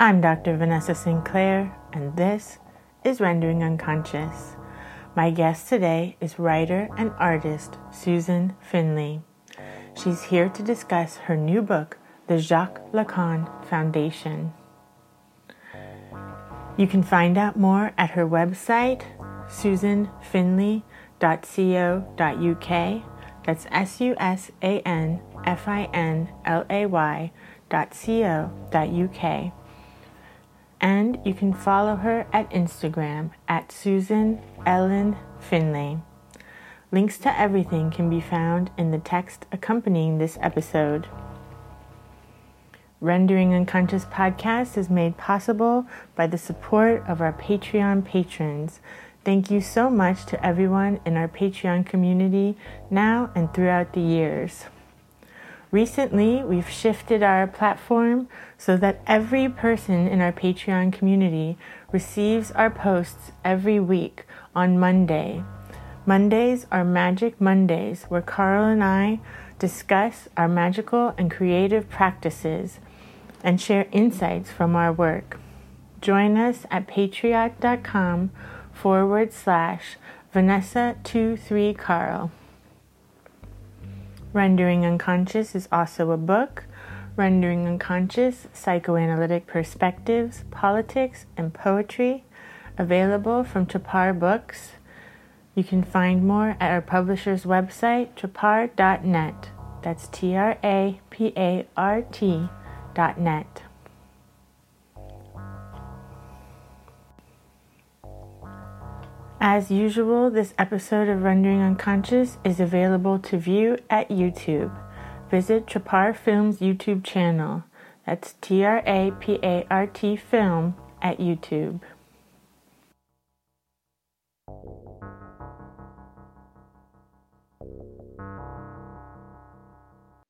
I'm Dr. Vanessa Sinclair, and this is Rendering Unconscious. My guest today is writer and artist Susan Finlay. She's here to discuss her new book, The Jacques Lacan Foundation. You can find out more at her website, susanfinlay.co.uk. That's S U S A N F I N L A Y dot C-O dot UK. And you can follow her at Instagram at Susan Ellen Finlay. Links to everything can be found in the text accompanying this episode. Rendering Unconscious podcast is made possible by the support of our Patreon patrons. Thank you so much to everyone in our Patreon community now and throughout the years. Recently, we've shifted our platform so that every person in our Patreon community receives our posts every week on Monday. Mondays are Magic Mondays, where Carl and I discuss our magical and creative practices and share insights from our work. Join us at patreon.com forward slash Vanessa23Carl. Rendering Unconscious is also a book. Rendering Unconscious Psychoanalytic Perspectives, Politics, and Poetry, available from Trapart Books. You can find more at our publisher's website, trapart.net. That's T R A P A R T As usual, this episode of Rendering Unconscious is available to view at YouTube. Visit Trapart Films YouTube channel. That's T R A P A R T Film at YouTube.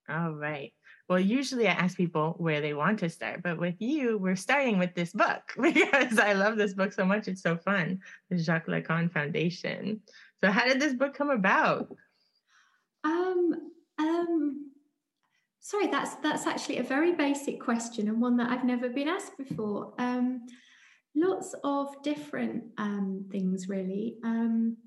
All right. Well, usually I ask people where they want to start, but with you, we're starting with this book because I love this book so much. It's so fun. The Jacques Lacan Foundation. So, how did this book come about? Um, um, sorry, that's that's actually a very basic question and one that I've never been asked before. Um, lots of different um, things, really. Um,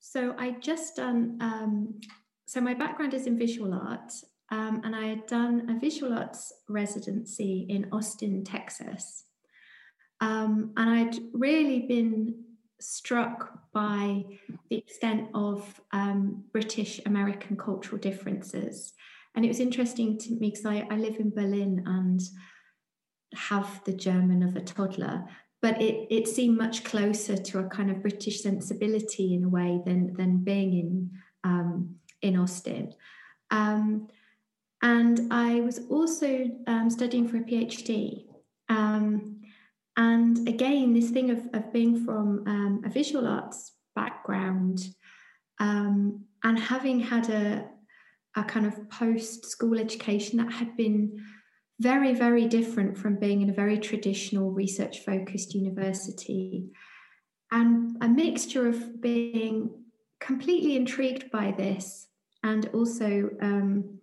so I just done. Um, so my background is in visual art, um, and I had done a visual arts residency in Austin, Texas. Um, and I'd really been struck by the extent of um, British American cultural differences. And it was interesting to me because I, I, live in Berlin and have the German of a toddler, but it, it seemed much closer to a kind of British sensibility in a way than, than being in, um, in Austin. Um, and I was also um, studying for a PhD. Um, and again, this thing of, of being from um, a visual arts background um, and having had a, a kind of post school education that had been very, very different from being in a very traditional research focused university. And a mixture of being completely intrigued by this and also um,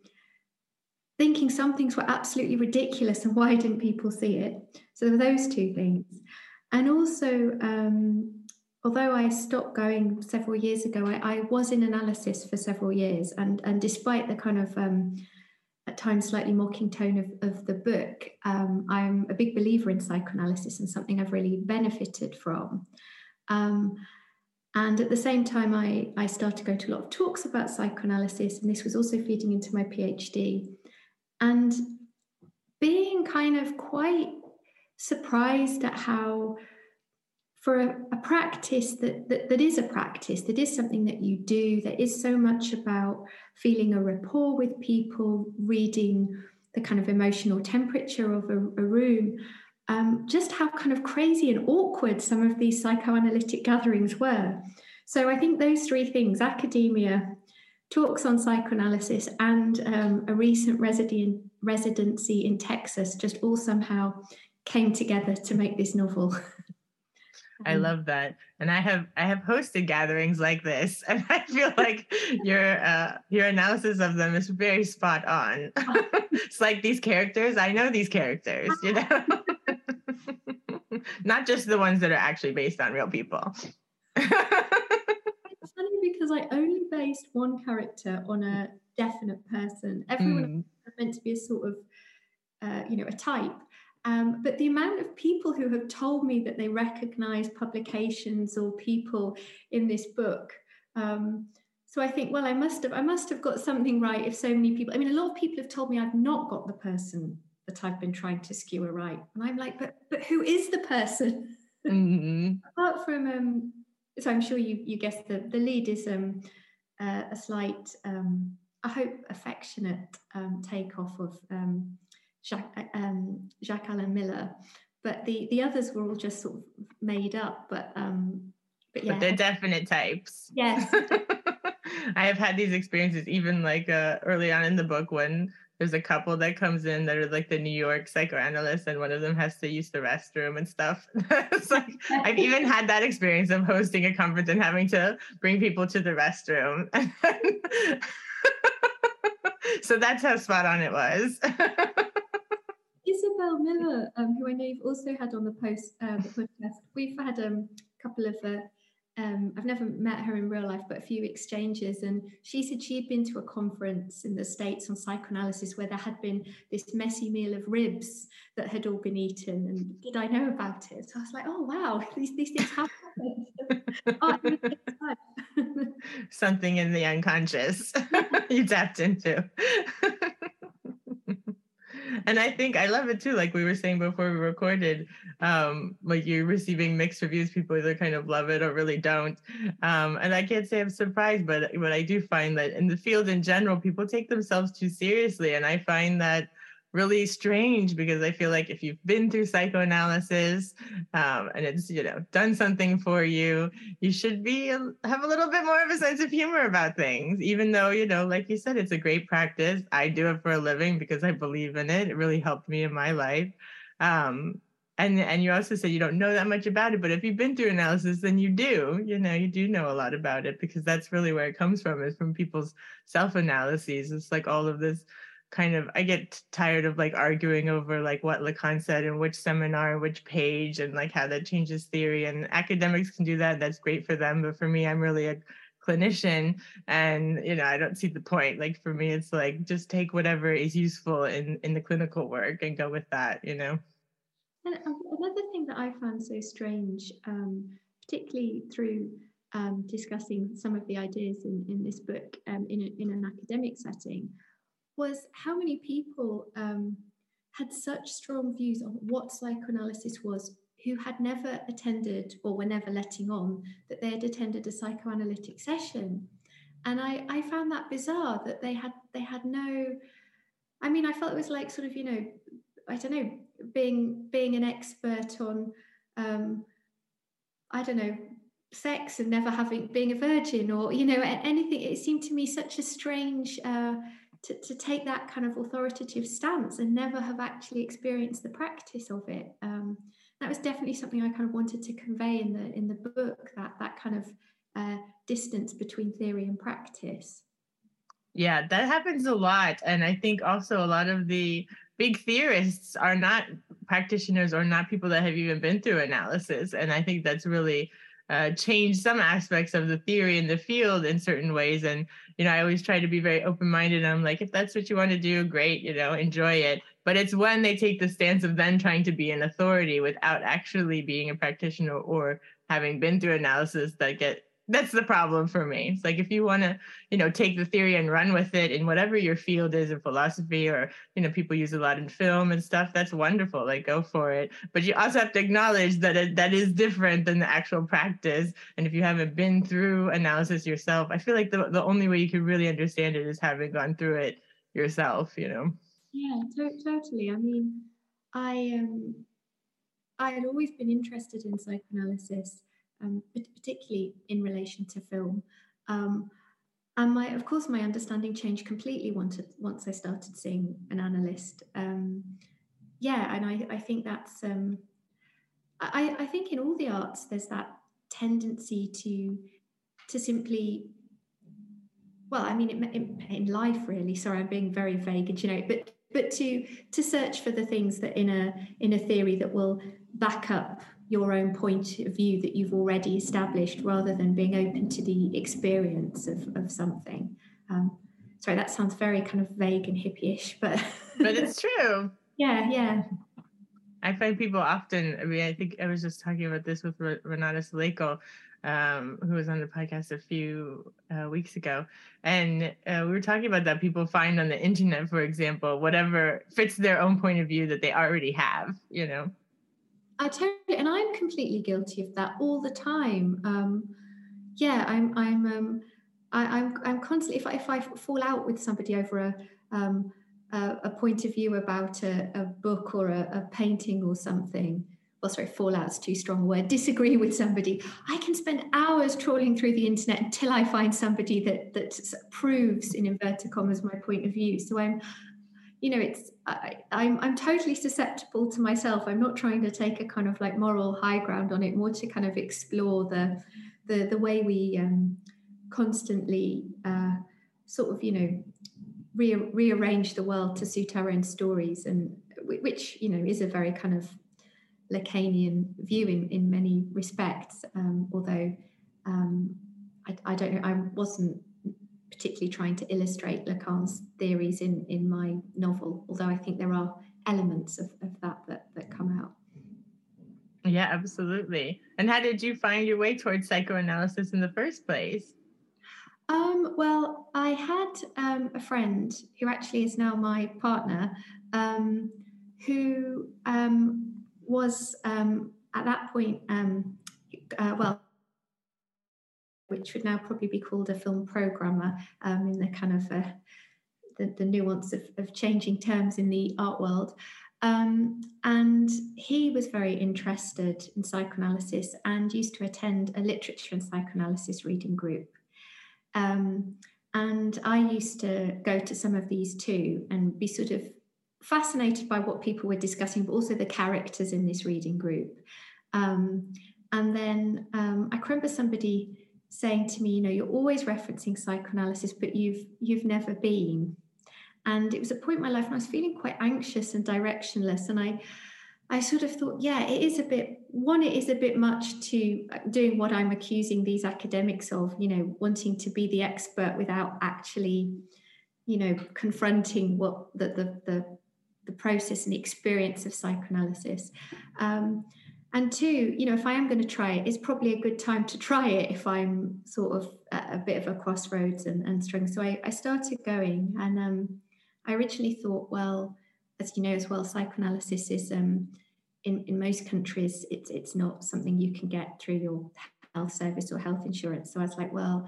thinking some things were absolutely ridiculous and why didn't people see it? So there were those two things. And also, um, although I stopped going several years ago, I, I, was in analysis for several years. And, and despite the kind of um, at times slightly mocking tone of, of the book, um, I'm a big believer in psychoanalysis and something I've really benefited from. Um, and at the same time, I, I started going to a lot of talks about psychoanalysis, and this was also feeding into my PhD and being kind of quite surprised at how for a, a practice that, that, that is a practice that is something that you do that is so much about feeling a rapport with people reading the kind of emotional temperature of a, a room um, just how kind of crazy and awkward some of these psychoanalytic gatherings were. So i think those three things academia talks on psychoanalysis and um, a recent residency in Texas just all somehow came together to make this novel. I love that. And I have I have hosted gatherings like this and I feel like your uh your analysis of them is very spot on. it's like these characters, I know these characters, you know. Not just the ones that are actually based on real people. Because I only based one character on a definite person. Everyone mm. meant to be a sort of uh, you know, a type. Um, but the amount of people who have told me that they recognize publications or people in this book. Um, so I think, well, I must have, I must have got something right if so many people. I mean, a lot of people have told me I've not got the person that I've been trying to skewer right, and I'm like, but but who is the person? Mm-hmm. Apart from, um, so I'm sure you you guessed the the lead is um, uh, a slight, um, I hope, affectionate um, takeoff of um, Jacques, um, Jacques Alain Miller, but the the others were all just sort of made up. But um, but yeah, but they're definite types. Yes. I have had these experiences even like uh, early on in the book when there's a couple that comes in that are like the New York psychoanalysts, and one of them has to use the restroom and stuff. it's like I've even had that experience of hosting a conference and having to bring people to the restroom. so that's how spot on it was. Isabel Millar, um, who I know you've also had on the post uh, the podcast, we've had um, a couple of. Uh, um, I've never met her in real life, but a few exchanges, and she said she had been to a conference in the states on psychoanalysis where there had been this messy meal of ribs that had all been eaten. And did I know about it? So I was like, oh wow, these these things happen. oh, Something in the unconscious you tapped into and I think I love it too. Like we were saying before we recorded, um, like you're receiving mixed reviews. People either kind of love it or really don't. Um, and I can't say I'm surprised, but but I do find that in the field in general, people take themselves too seriously, and I find that really strange because I feel like if you've been through psychoanalysis um, and it's you know done something for you, you should be have a little bit more of a sense of humor about things. Even though you know, like you said, it's a great practice. I do it for a living because I believe in it. It really helped me in my life. Um, and and you also said you don't know that much about it, but if you've been through analysis, then you do. You know, you do know a lot about it because that's really where it comes from. Is from people's self analyses. It's like all of this kind of I get tired of like arguing over like what Lacan said and which seminar, which page, and like how that changes theory. And academics can do that. That's great for them. But for me, I'm really a clinician and you know i don't see the point like for me it's like just take whatever is useful in in the clinical work and go with that you know and another thing that i found so strange um, particularly through um, discussing some of the ideas in, in this book um, in, a, in an academic setting was how many people um, had such strong views on what psychoanalysis was who had never attended or were never letting on that they had attended a psychoanalytic session. And I, I found that bizarre that they had they had no i mean i felt it was like sort of you know i don't know being being an expert on um, i don't know sex and never having being a virgin or you know anything. It seemed to me such a strange uh, to, to take that kind of authoritative stance and never have actually experienced the practice of it. Um, that was definitely something I kind of wanted to convey in the in the book that that kind of uh, distance between theory and practice. Yeah, that happens a lot, and I think also a lot of the big theorists are not practitioners or not people that have even been through analysis, and I think that's really uh, changed some aspects of the theory in the field in certain ways. And you know, I always try to be very open minded. I'm like, if that's what you want to do, great, you know, enjoy it. But it's when they take the stance of then trying to be an authority without actually being a practitioner or having been through analysis that get that's the problem for me. It's like if you want to, you know, take the theory and run with it in whatever your field is in philosophy or, you know, people use a lot in film and stuff, that's wonderful. Like go for it. But you also have to acknowledge that it, that is different than the actual practice. And if you haven't been through analysis yourself, I feel like the, the only way you can really understand it is having gone through it yourself, you know? Yeah, to- totally. I mean, I, um, I had always been interested in psychoanalysis um, particularly in relation to film. Um, and my, of course, my understanding changed completely once, once I started seeing an analyst. Um, yeah, and I, I think that's, um, I, I think in all the arts there's that tendency to to simply well i mean in, in, life really sorry i'm being very vague and generic but but to to search for the things that in a in a theory that will back up your own point of view that you've already established rather than being open to the experience of, of something um, sorry that sounds very kind of vague and hippie-ish but but it's true yeah yeah I find people often, I mean, I think I was just talking about this with Renata Salecl, um, who was on the podcast a few uh, weeks ago. And uh, we were talking about that people find on the internet, for example, whatever fits their own point of view that they already have, you know? I totally, and I'm completely guilty of that all the time. Um, yeah, I'm, I'm, um, I, am I'm, I'm constantly, if I, if I fall out with somebody over a, um, a, a point of view about a, a book or a, a, painting or something, well, sorry, fall fallout's too strong a word, disagree with somebody, I can spend hours trawling through the internet until I find somebody that that proves, in inverted commas, my point of view. So I'm, you know, it's I, I'm I'm totally susceptible to myself. I'm not trying to take a kind of like moral high ground on it, more to kind of explore the the the way we um, constantly uh, sort of you know re- rearrange the world to suit our own stories, and which you know is a very kind of Lacanian view in in many respects. Um, although um, I, I, don't know, I wasn't particularly trying to illustrate Lacan's theories in in my novel, although I think there are elements of, of that, that that come out. Yeah, absolutely. And how did you find your way towards psychoanalysis in the first place? Um, well, I had um, a friend who actually is now my partner, um, who um, was um, at that point, um, uh, well, which would now probably be called a film programmer in the kind of uh, the, the, nuance of, of, changing terms in the art world. and he was very interested in psychoanalysis and used to attend a literature and psychoanalysis reading group. Um, and I used to go to some of these too and be sort of fascinated by what people were discussing, but also the characters in this reading group. Um, and then um, I remember somebody saying to me, you know, you're always referencing psychoanalysis, but you've you've never been. And it was a point in my life when I was feeling quite anxious and directionless, and I I sort of thought, yeah, it is a bit, one, it is a bit much to uh, doing what I'm accusing these academics of, you know, wanting to be the expert without actually, you know, confronting what the, the, the, the process and experience of psychoanalysis. Um, and two, you know, if I am going to try it, it's probably a good time to try it if I'm sort of at a bit of a crossroads and, and struggling. So I, I started going and um, I originally thought, well, as you know as well, psychoanalysis is um, in, in most countries it's it's not something you can get through your health service or health insurance. So I was like, well,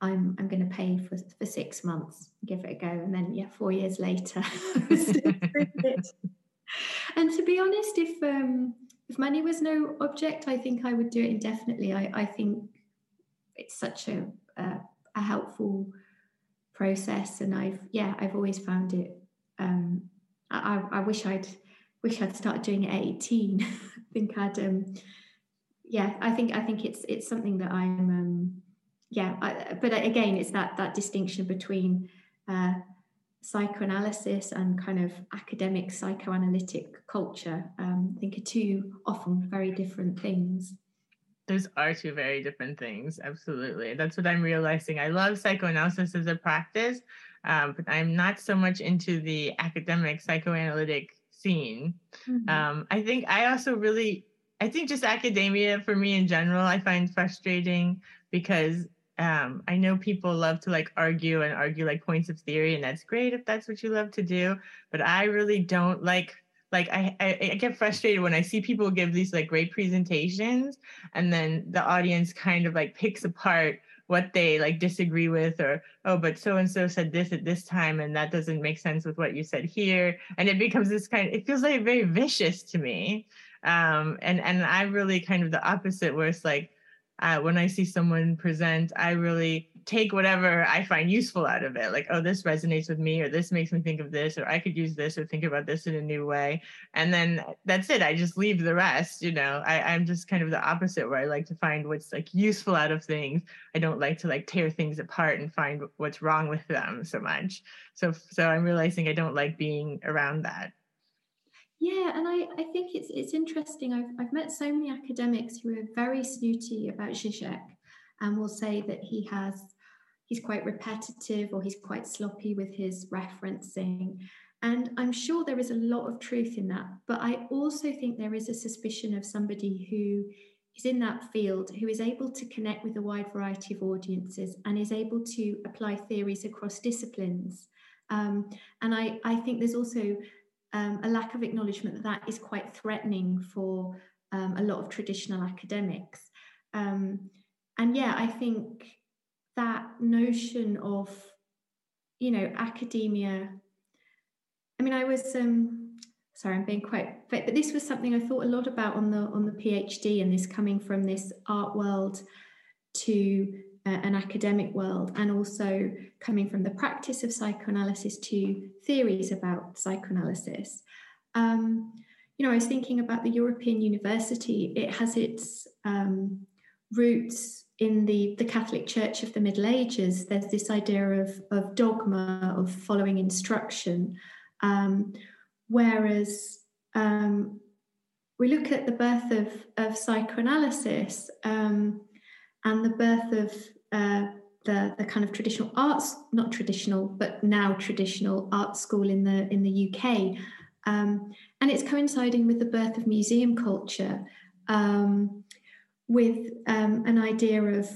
I'm I'm going to pay for for six months, give it a go, and then yeah, four years later. and to be honest, if um, if money was no object, I think I would do it indefinitely. I, I think it's such a, a, helpful process, and I've yeah, I've always found it um, I, I wish I'd wish I'd started doing it at 18. I think I'd um yeah, I think I think it's it's something that I'm um yeah, I, but again it's that that distinction between uh psychoanalysis and kind of academic psychoanalytic culture um, I think are two often very different things. Those are two very different things. Absolutely. That's what I'm realizing. I love psychoanalysis as a practice, um, but I'm not so much into the academic psychoanalytic scene. Mm-hmm. Um, I think I also really, I think just academia for me in general, I find frustrating because um, I know people love to like argue and argue like points of theory, and that's great if that's what you love to do. But I really don't like like I, I, I get frustrated when I see people give these like great presentations, and then the audience kind of like picks apart what they like disagree with or oh but so and so said this at this time and that doesn't make sense with what you said here and it becomes this kind of, it feels like very vicious to me um and and i really kind of the opposite where it's like uh, when i see someone present i really take whatever I find useful out of it. Like, oh, this resonates with me, or this makes me think of this, or I could use this, or think about this in a new way. And then that's it. I just leave the rest. You know, I, I'm just kind of the opposite, where I like to find what's like useful out of things. I don't like to like tear things apart and find what's wrong with them so much. So, so I'm realizing I don't like being around that. Yeah, and I, I think it's it's interesting. I've I've met so many academics who are very snooty about Zizek and will say that he has he's quite repetitive or he's quite sloppy with his referencing. And I'm sure there is a lot of truth in that. But I also think there is a suspicion of somebody who is in that field, who is able to connect with a wide variety of audiences and is able to apply theories across disciplines. Um, and I, I think there's also um, a lack of acknowledgement that that is quite threatening for um, a lot of traditional academics. Um, and yeah, I think that notion of, you know, academia. I mean, I was um, sorry, I'm being quite, but this was something I thought a lot about on the on the PhD, and this coming from this art world to an academic world, and also coming from the practice of psychoanalysis to theories about psychoanalysis. Um, you know, I was thinking about the European University. It has its um, roots in the, the Catholic Church of the Middle Ages, there's this idea of, of dogma, of following instruction. Um, whereas um, we look at the birth of, of psychoanalysis um, and the birth of uh, the, the kind of traditional arts, not traditional, but now traditional art school in the, in the UK. Um, and it's coinciding with the birth of museum culture. Um, with um, an idea of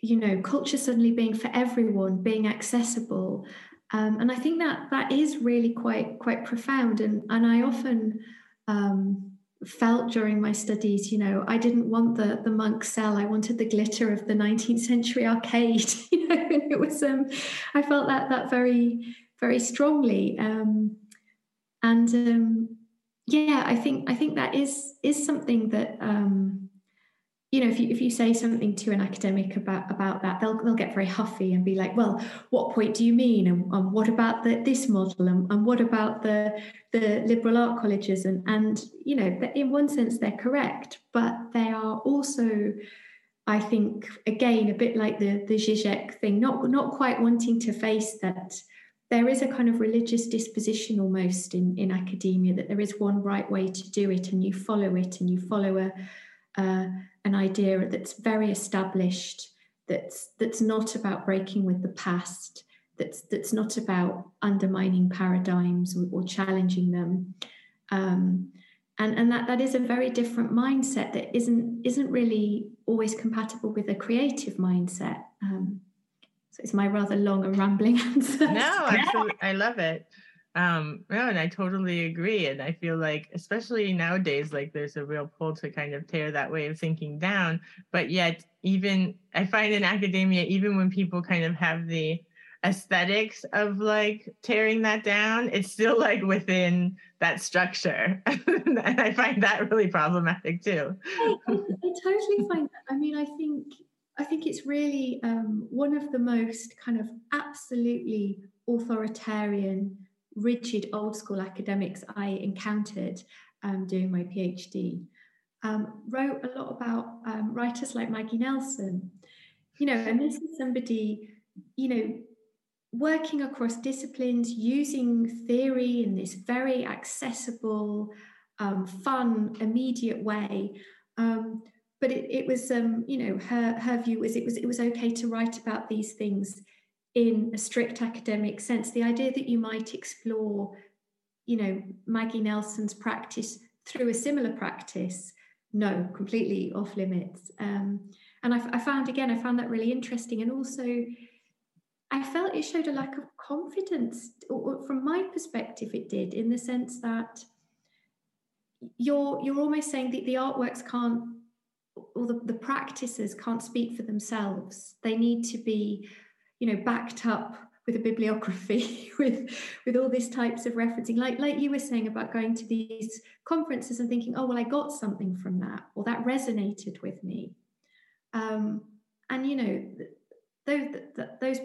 you know culture suddenly being for everyone being accessible um, and i think that that is really quite quite profound and and i often um, felt during my studies you know i didn't want the the monk cell. I wanted the glitter of the 19th century arcade you know it was um i felt that that very very strongly um and um yeah i think i think that is is something that um you know, if you if you say something to an academic about about that, they'll they'll get very huffy and be like, "Well, what point do you mean? And, and what about the, this model? And, and what about the the liberal art colleges?" And and you know, in one sense, they're correct, but they are also, I think, again, a bit like the the Zizek thing, not not quite wanting to face that there is a kind of religious disposition almost in in academia that there is one right way to do it, and you follow it, and you follow a uh, an idea that's very established, that's that's not about breaking with the past, that's that's not about undermining paradigms or, or challenging them. Um, and, and that, that is a very different mindset that isn't isn't really always compatible with a creative mindset. Um, so it's my rather long and rambling answer. No, absolutely. I love it um no and i totally agree and i feel like especially nowadays like there's a real pull to kind of tear that way of thinking down but yet even i find in academia even when people kind of have the aesthetics of like tearing that down it's still like within that structure and i find that really problematic too. I, I, I totally find that i mean i think i think it's really um, one of the most kind of absolutely authoritarian rigid old school academics I encountered um, doing my PhD um, wrote a lot about um, writers like Maggie Nelson. You know, and this is somebody, you know, working across disciplines, using theory in this very accessible, um, fun, immediate way. Um, but it, it was, um, you know, her her view was it was it was okay to write about these things in a strict academic sense. The idea that you might explore, you know, Maggie Nelson's practice through a similar practice, no, completely off limits. Um, and I, I found again, I found that really interesting, and also I felt it showed a lack of confidence, or, from my perspective, it did, in the sense that you're you're almost saying that the artworks can't, or the, the practices can't speak for themselves. They need to be you know backed up with a bibliography with with all these types of referencing. Like like you were saying about going to these conferences and thinking oh well i got something from that or that resonated with me. Um, and you know those those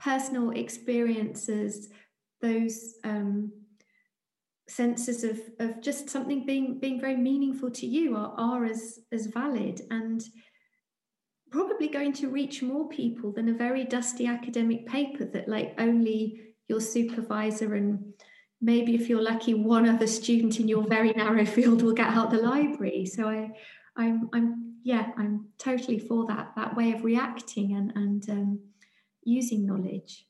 personal experiences, those um, senses of of just something being being very meaningful to you are, are as as valid. And probably going to reach more people than a very dusty academic paper that like only your supervisor and maybe if you're lucky one other student in your very narrow field will get out the library so i i'm i'm yeah i'm totally for that that way of reacting and and um, using knowledge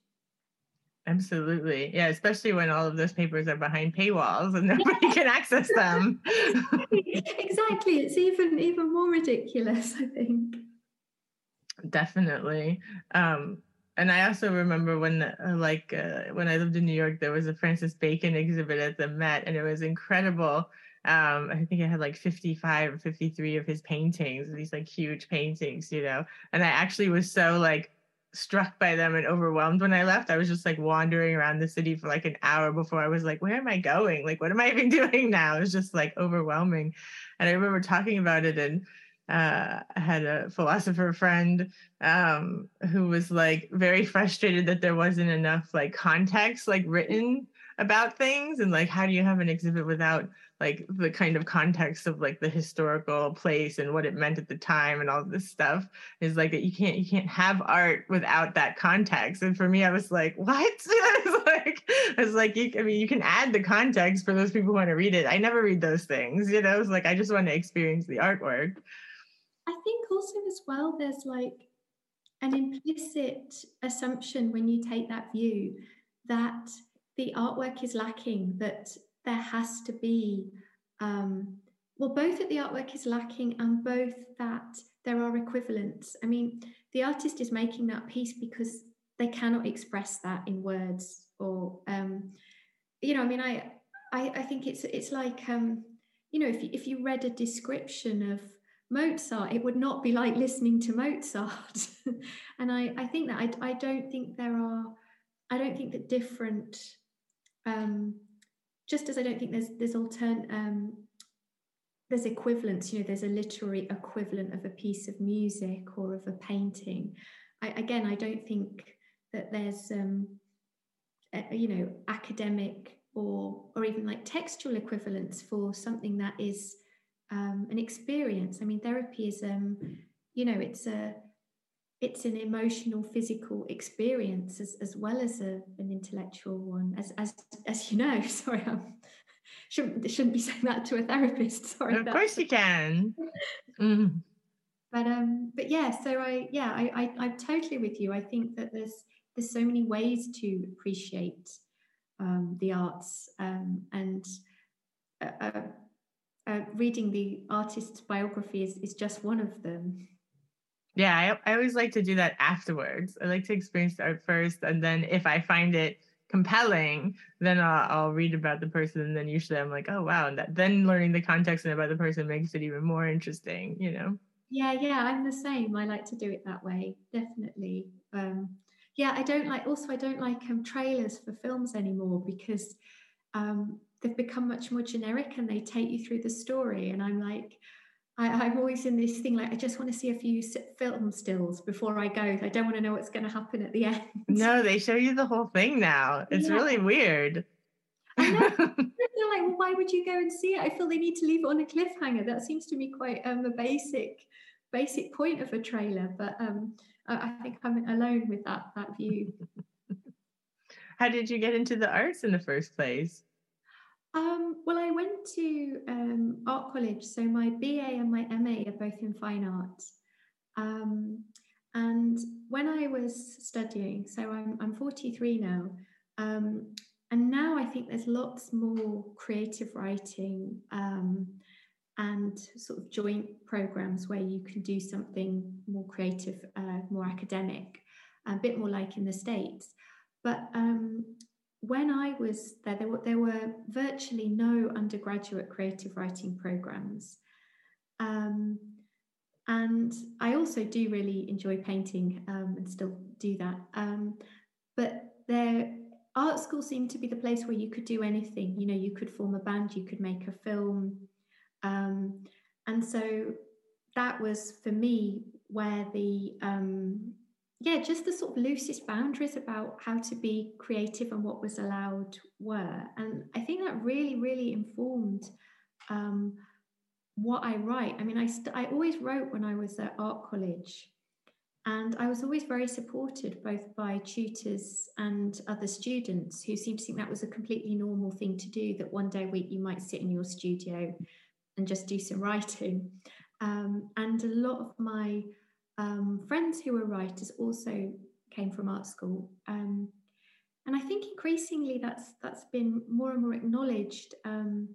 Absolutely. Yeah, especially when all of those papers are behind paywalls and nobody can access them. exactly. It's even even more ridiculous, I think. Definitely. Um and I also remember when uh, like uh, when I lived in New York there was a Francis Bacon exhibit at the Met and it was incredible. Um, I think it had like 55 or 53 of his paintings, these like huge paintings, you know. And I actually was so like struck by them and overwhelmed when I left. I was just like wandering around the city for like an hour before I was like, where am I going? Like, what am I even doing now? It was just like overwhelming. And I remember talking about it and uh, I had a philosopher friend um, who was like very frustrated that there wasn't enough like context like written about things and like how do you have an exhibit without like the kind of context of like the historical place and what it meant at the time and all this stuff? Is like that you can't you can't have art without that context. And for me i was like what? I was like i was like you, i mean you can add the context for those people who want to read it. I never read those things you know? It's like i just want to experience the artwork i think also as well there's like an implicit assumption when you take that view that the artwork is lacking that there has to be, um, well, both that the artwork is lacking and both that there are equivalents. I mean, the artist is making that piece because they cannot express that in words or, um, you know, I mean, I, I, I think it's it's like, um, you know, if if you read a description of Mozart, it would not be like listening to Mozart. and I, I think that I, I don't think there are, I don't think that different um, just as I don't think there's there's altern um, there's equivalents, you know, there's a literary equivalent of a piece of music or of a painting. I, again, I don't think that there's um, a, you know academic or or even like textual equivalents for something that is um, an experience. I mean, therapy is um, you know it's a it's an emotional physical experience as, as well as a, an intellectual one as as as you know sorry i shouldn't shouldn't be saying that to a therapist sorry of course you can mm. but um but yeah so i yeah I, I i'm totally with you i think that there's there's so many ways to appreciate um, the arts um, and uh, uh, reading the artist's biography is, is just one of them yeah, I, I always like to do that afterwards. I like to experience the art first, and then if I find it compelling, then I'll, I'll, read about the person, and then usually I'm like, oh wow, and that, then learning the context and about the person makes it even more interesting, you know. Yeah, yeah, I'm the same. I like to do it that way, definitely. Um, yeah, I don't like. Also, I don't like um, trailers for films anymore because um, they've become much more generic and they take you through the story, and I'm like I, am always in this thing like I just want to see a few film stills before I go. I don't want to know what's going to happen at the end. No, they show you the whole thing now. It's yeah. really weird. I know. like, well, why would you go and see it? I feel they need to leave it on a cliffhanger. That seems to me quite um, a basic, basic point of a trailer. But um, I, I think I'm alone with that that view. How did you get into the arts in the first place? Um, well, I went to um, art college, so my BA and my MA are both in fine arts. Um, and when I was studying, so I'm, I'm 43 now, um, and now I think there's lots more creative writing um, and sort of joint programs where you can do something more creative, uh, more academic, a bit more like in the States. But um, when I was there, there were, there were virtually no undergraduate creative writing programs. Um, and I also do really enjoy painting um, and still do that. Um, but there, art school seemed to be the place where you could do anything. You know, you could form a band, you could make a film. Um, and so that was for me where the um, yeah, just the sort of loosest boundaries about how to be creative and what was allowed were. And I think that really, really informed um, what I write. I mean, I, st- I always wrote when I was at art college. And I was always very supported both by tutors and other students who seemed to think that was a completely normal thing to do, that one day a week you might sit in your studio and just do some writing. Um, and a lot of my um, friends who were writers also came from art school. Um, and I think increasingly that's that's been more and more acknowledged. Um,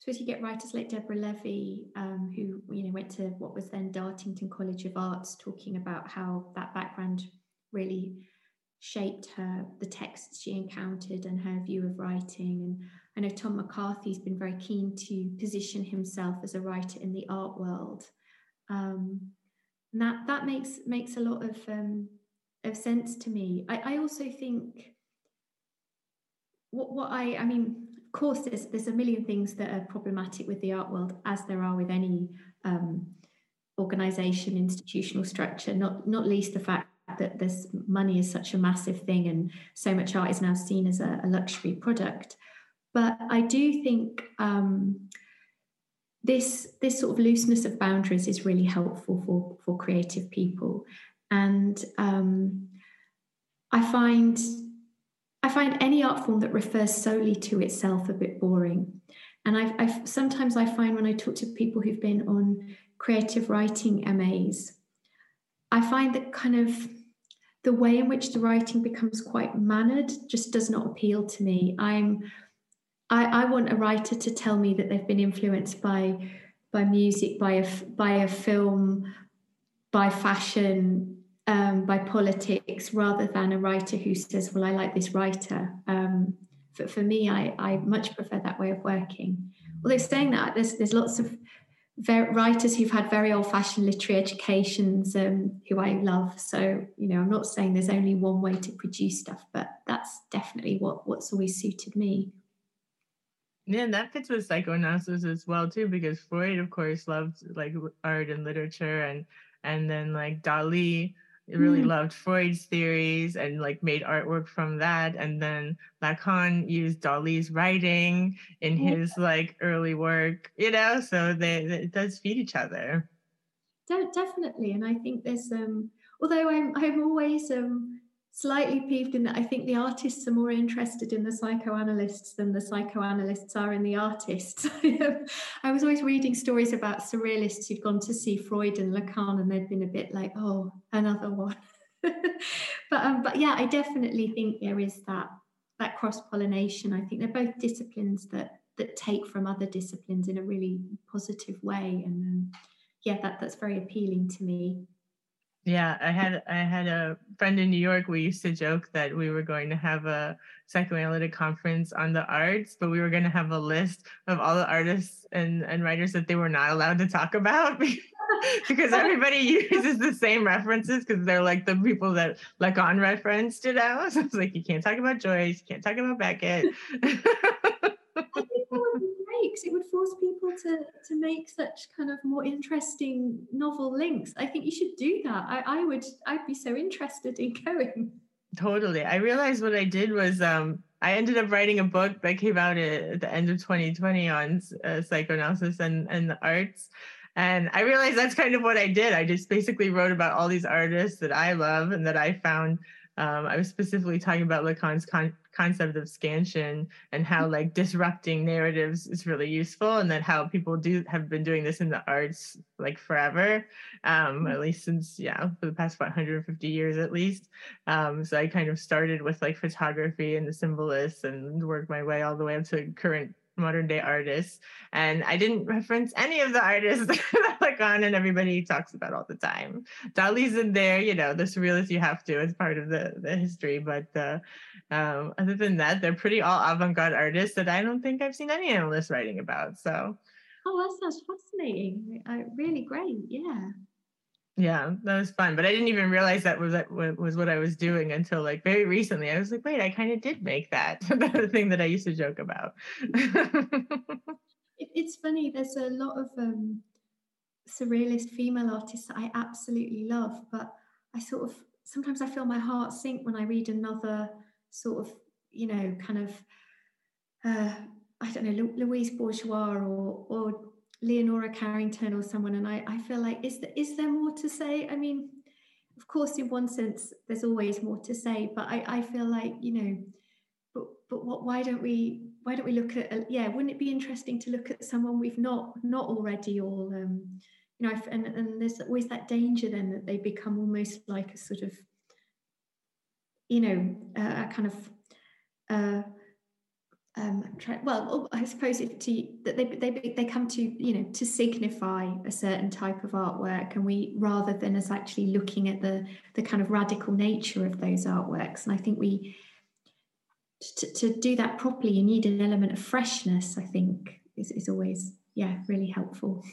so as you get writers like Deborah Levy, um, who you know went to what was then Dartington College of Arts, talking about how that background really shaped her, the texts she encountered, and her view of writing. And I know Tom McCarthy's been very keen to position himself as a writer in the art world. Um, and that that makes makes a lot of um, of sense to me. I, I also think what what I I mean, of course, there's there's a million things that are problematic with the art world, as there are with any um, organization, institutional structure. Not not least the fact that this money is such a massive thing, and so much art is now seen as a, a luxury product. But I do think. Um, this this sort of looseness of boundaries is really helpful for for creative people. And um, i find i find any art form that refers solely to itself a bit boring. And I've, I've sometimes i find when i talk to people who've been on creative writing mas i find that kind of the way in which the writing becomes quite mannered just does not appeal to me. I'm I, I want a writer to tell me that they've been influenced by by music, by a by a film, by fashion, um, by politics, rather than a writer who says, "Well, I like this writer." Um, for, for me, I, I much prefer that way of working. Although saying that, there's there's lots of writers who've had very old-fashioned literary educations um, who I love. So you know, I'm not saying there's only one way to produce stuff, but that's definitely what what's always suited me. Yeah, and that fits with psychoanalysis as well too, because Freud, of course, loved like art and literature, and and then like Dali really mm. loved Freud's theories and like made artwork from that, and then Lacan used Dali's writing in his like early work, you know, so they, they it does feed each other. Definitely, and I think there's um, although I'm I'm always um slightly peeved in that I think the artists are more interested in the psychoanalysts than the psychoanalysts are in the artists. I was always reading stories about surrealists who'd gone to see Freud and Lacan and they'd been a bit like, oh, another one. but um, but yeah, I definitely think there is that that cross pollination. I think they're both disciplines that that take from other disciplines in a really positive way, and um, yeah, that that's very appealing to me. Yeah, I had I had a friend in New York. We used to joke that we were going to have a psychoanalytic conference on the arts, but we were going to have a list of all the artists and, and writers that they were not allowed to talk about because everybody uses the same references because they're like the people that Lacan referenced, you know. So it's like you can't talk about Joyce, you can't talk about Beckett. It would force people to to make such kind of more interesting novel links. I think you should do that. I, I would. I'd be so interested in going. Totally. I realized what I did was um, I ended up writing a book that came out at the end of 2020 on uh, psychoanalysis and, and the arts. And I realized that's kind of what I did. I just basically wrote about all these artists that I love and that I found um, I was specifically talking about Lacan's con- concept of scansion and how mm-hmm. like disrupting narratives is really useful, and that how people do have been doing this in the arts like forever, um, at least since yeah for the past 150 years at least. Um, so I kind of started with like photography and the symbolists, and worked my way all the way up to current modern day artists. And I didn't reference any of the artists that Lacan and everybody talks about all the time. Dali's in there, you know, the surrealists you have to as part of the, the history. But uh, um, other than that, they're pretty all avant garde artists that I don't think I've seen any analysts writing about. So. Oh, that sounds fascinating. Really great. Yeah. Yeah, that was fun. But I didn't even realize that was that was what I was doing until like very recently. I was like, wait, I kind of did make that the thing that I used to joke about. it's funny. There's a lot of um, surrealist female artists that I absolutely love, but I sort of sometimes I feel my heart sink when I read another sort of, you know, kind of, uh, I don't know, Louise Bourgeois or or Leonora Carrington or someone, and I, I feel like is there, is there more to say? I mean, of course, in one sense, there's always more to say, but I, I feel like you know, but but what? Why don't we? Why don't we look at? Uh, yeah, wouldn't it be interesting to look at someone we've not not already all um, you know, and, and there's always that danger then that they become almost like a sort of, you know, a, a kind of, uh, um, well, oh, I suppose if to that they, they they come to you know to signify a certain type of artwork, and we rather than us actually looking at the the kind of radical nature of those artworks, and I think we to, to do that properly, you need an element of freshness. I think is, is always yeah really helpful.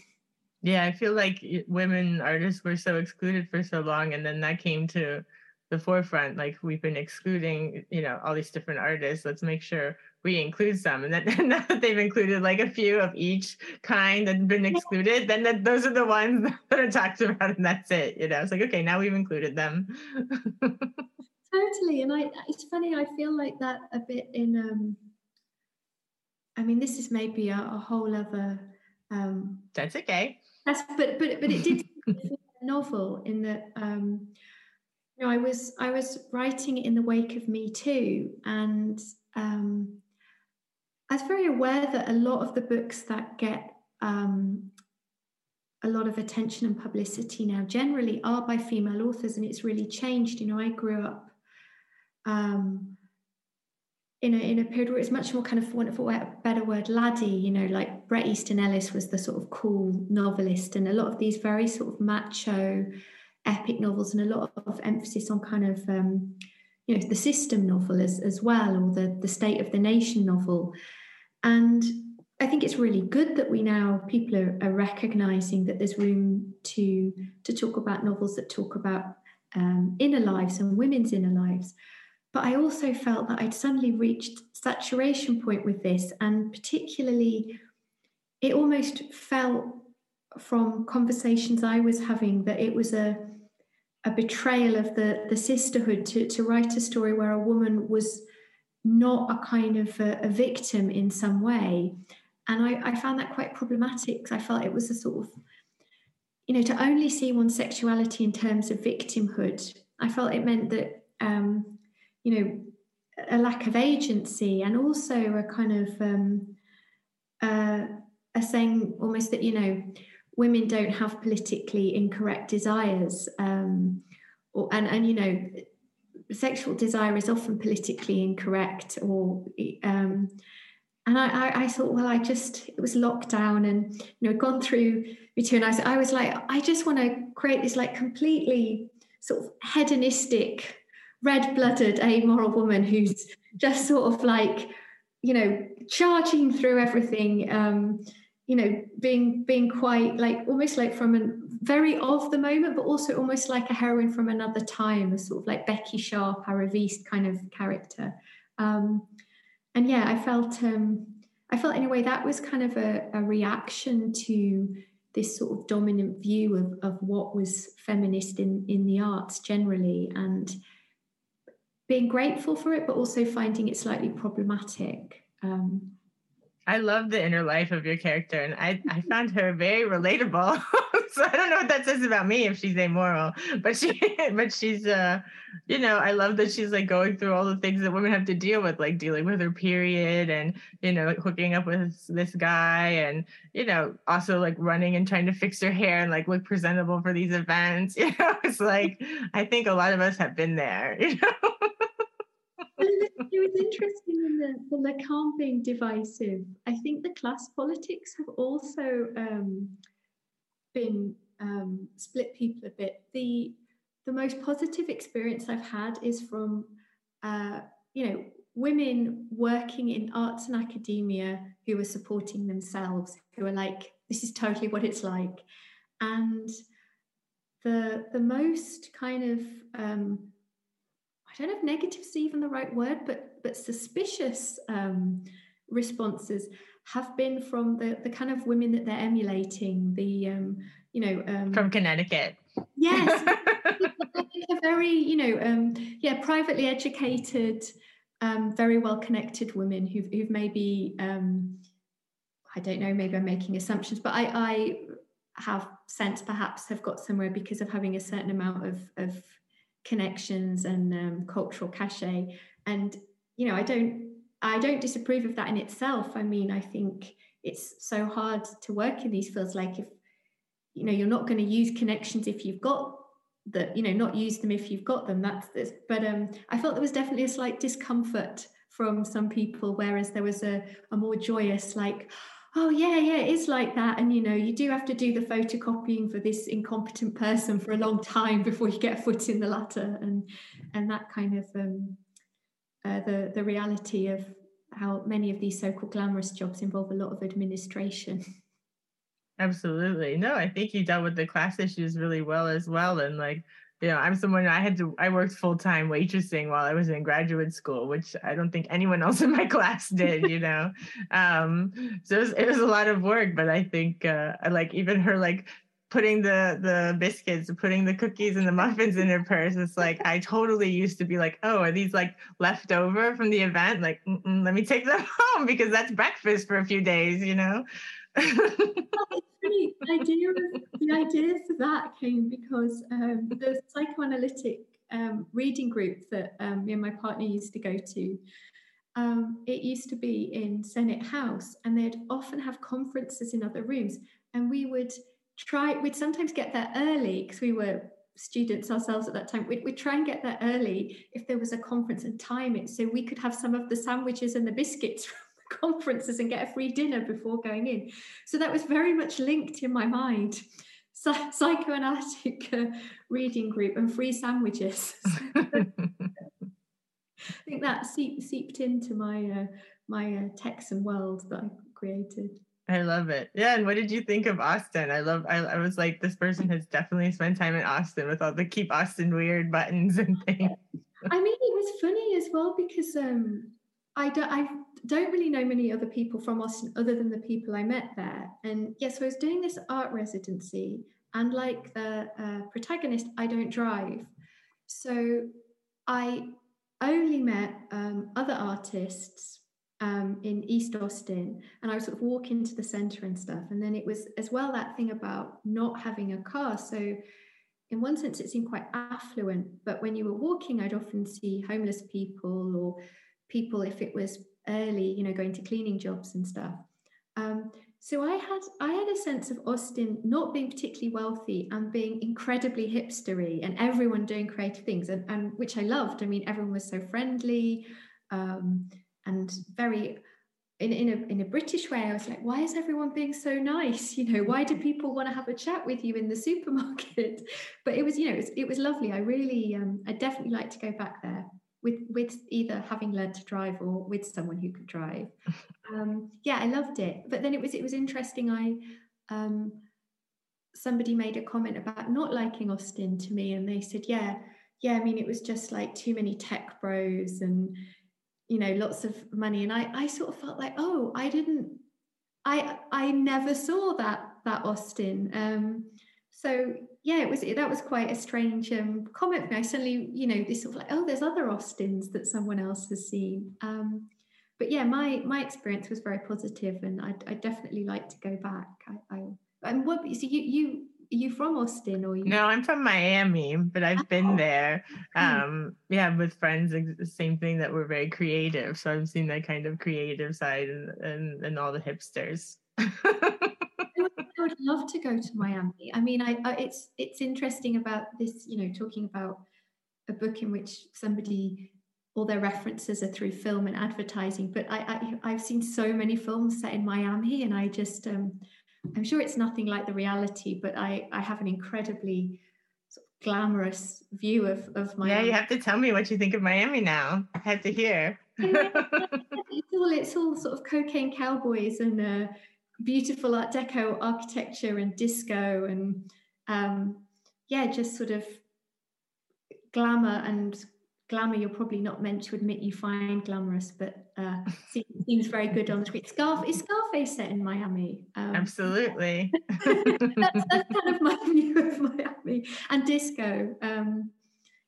Yeah, I feel like women artists were so excluded for so long, and then that came to the forefront. Like we've been excluding, you know, all these different artists. Let's make sure we include some. And then now that they've included like a few of each kind that've been excluded, then that, those are the ones that are talked about, and that's it. You know, it's like okay, now we've included them. totally, and I it's funny. I feel like that a bit in. um I mean, this is maybe a, a whole other. um That's okay that's but but but it did novel in that um, know I was I was writing in the wake of Me Too, and um, I was very aware that a lot of the books that get um, a lot of attention and publicity now generally are by female authors, and it's really changed. You know, I grew up. Um, in a, in a period where it's much more kind of, for a better word, laddie, you know, like Bret Easton Ellis was the sort of cool novelist, and a lot of these very sort of macho epic novels, and a lot of emphasis on kind of, um, you know, the system novel as, as well, or the, the state of the nation novel. And I think it's really good that we now people are, are recognizing that there's room to to talk about novels that talk about um, inner lives and women's inner lives. But I also felt that I'd suddenly reached saturation point with this, and particularly, it almost felt from conversations I was having that it was a a betrayal of the the sisterhood to to write a story where a woman was not a kind of a, a victim in some way, and I, I found that quite problematic because I felt it was a sort of you know to only see one's sexuality in terms of victimhood. I felt it meant that um, you know a lack of agency and also a kind of um, uh, a saying almost that you know women don't have politically incorrect desires um, or and and you know sexual desire is often politically incorrect or um, and I, I, I, thought well I just it was lockdown and you know gone through me too and I was, I was like I just want to create this like completely sort of hedonistic red blooded, amoral woman who's just sort of like, you know, charging through everything. Um, you know, being being quite like almost like from a very of the moment, but also almost like a heroine from another time, a sort of like Becky Sharp, arriviste kind of character. Um, and yeah, I felt um, I felt in a way that was kind of a, a reaction to this sort of dominant view of, of what was feminist in, in the arts generally. And being grateful for it, but also finding it slightly problematic. Um, I love the inner life of your character, and I, I found her very relatable. so I don't know what that says about me if she's amoral, but she but she's uh you know I love that she's like going through all the things that women have to deal with, like dealing with her period and you know hooking up with this guy, and you know also like running and trying to fix her hair and like look presentable for these events. You know, it's like I think a lot of us have been there. You know it was interesting in the, the Lacan being divisive. I think the class politics have also um, been um, split people a bit. The the most positive experience I've had is from uh, you know women working in arts and academia who are supporting themselves, who are like, this is totally what it's like, and the the most kind of um, I don't know if negative is even the right word, but but suspicious um, responses have been from the the kind of women that they're emulating. The um, you know um, from Connecticut. Yes, have very, you know, um, yeah, privately educated, um, very well connected women who've, who've maybe, um, I don't know, maybe I'm making assumptions, but I, I have sense perhaps have got somewhere because of having a certain amount of, of connections and um, cultural cachet. And, you know, I don't, I don't disapprove of that in itself. I mean, I think it's so hard to work in these fields. Like if, you know, you're not going to use connections if you've got that you know not use them if you've got them that's this but um i felt there was definitely a slight discomfort from some people whereas there was a, a more joyous like oh yeah yeah it is like that and you know you do have to do the photocopying for this incompetent person for a long time before you get a foot in the ladder and and that kind of um uh, the the reality of how many of these so-called glamorous jobs involve a lot of administration Absolutely. No, I think you dealt with the class issues really well as well. And like, you know, I'm someone I had to, I worked full time waitressing while I was in graduate school, which I don't think anyone else in my class did, you know. um, so it was, it was a lot of work, but I think, uh, I like even her like putting the the biscuits putting the cookies and the muffins in her purse it's like i totally used to be like oh are these like leftover from the event like let me take them home because that's breakfast for a few days you know the idea the idea for that came because um, the psychoanalytic um, reading group that um, me and my partner used to go to. Um, it used to be in Senate House, and they'd often have conferences in other rooms, and we would try. We'd sometimes get there early because we were students ourselves at that time. We'd, we'd try and get there early if there was a conference and time it so we could have some of the sandwiches and the biscuits from the conferences and get a free dinner before going in. So that was very much linked in my mind. psychoanalytic uh, reading group and free sandwiches. I think that seep, seeped into my uh, my uh, Texan world that I created. I love it. Yeah. And what did you think of Austin? I love, I, I was like, this person has definitely spent time in Austin with all the keep Austin weird buttons and things. I mean, it was funny as well because um, I don't, I don't really know many other people from Austin other than the people I met there. And yes, yeah, so I was doing this art residency, and like the uh, protagonist, I don't drive. So I only met um, other artists um, in East Austin, and I would sort of walk into the center and stuff. And then it was as well that thing about not having a car. So, in one sense, it seemed quite affluent, but when you were walking, I'd often see homeless people or people if it was early, you know, going to cleaning jobs and stuff. Um, so I had I had a sense of Austin not being particularly wealthy and being incredibly hipstery and everyone doing creative things and, and which I loved. I mean, everyone was so friendly um, and very in, in a in a British way. I was like, why is everyone being so nice? You know, why do people want to have a chat with you in the supermarket? But it was, you know, it was, it was lovely. I really, um, I definitely like to go back there with with either having learned to drive or with someone who could drive. Um, yeah, I loved it. But then it was it was interesting. I um, somebody made a comment about not liking Austin to me, and they said, yeah, yeah. I mean, it was just like too many tech bros and you know lots of money, and I I sort of felt like oh I didn't I I never saw that that Austin. Um, so yeah, it was that was quite a strange um, comment for me. I suddenly, you know, this sort of like, oh, there's other Austins that someone else has seen. Um, but yeah, my my experience was very positive, and I I definitely like to go back. I, I and what so you you you from Austin or you? No, I'm from Miami, but I've oh. been there. Um, yeah, with friends, the same thing that we're very creative. So I've seen that kind of creative side and and, and all the hipsters. I would love to go to Miami. I mean, I, I, it's it's interesting about this. You know, talking about a book in which somebody all their references are through film and advertising. But I, I have seen so many films set in Miami, and I just um, I'm sure it's nothing like the reality, but I I have an incredibly sort of glamorous view of of Miami. Yeah, you have to tell me what you think of Miami now. I had to hear. it's all it's all sort of cocaine cowboys and. Uh, beautiful Art Deco architecture and disco and um, yeah, just sort of glamour and glamour you're probably not meant to admit you find glamorous, but uh, seems very good on the screen. Scarf is Scarface set in Miami? Um, Absolutely. that's, that's, kind of my view of Miami and disco. Um,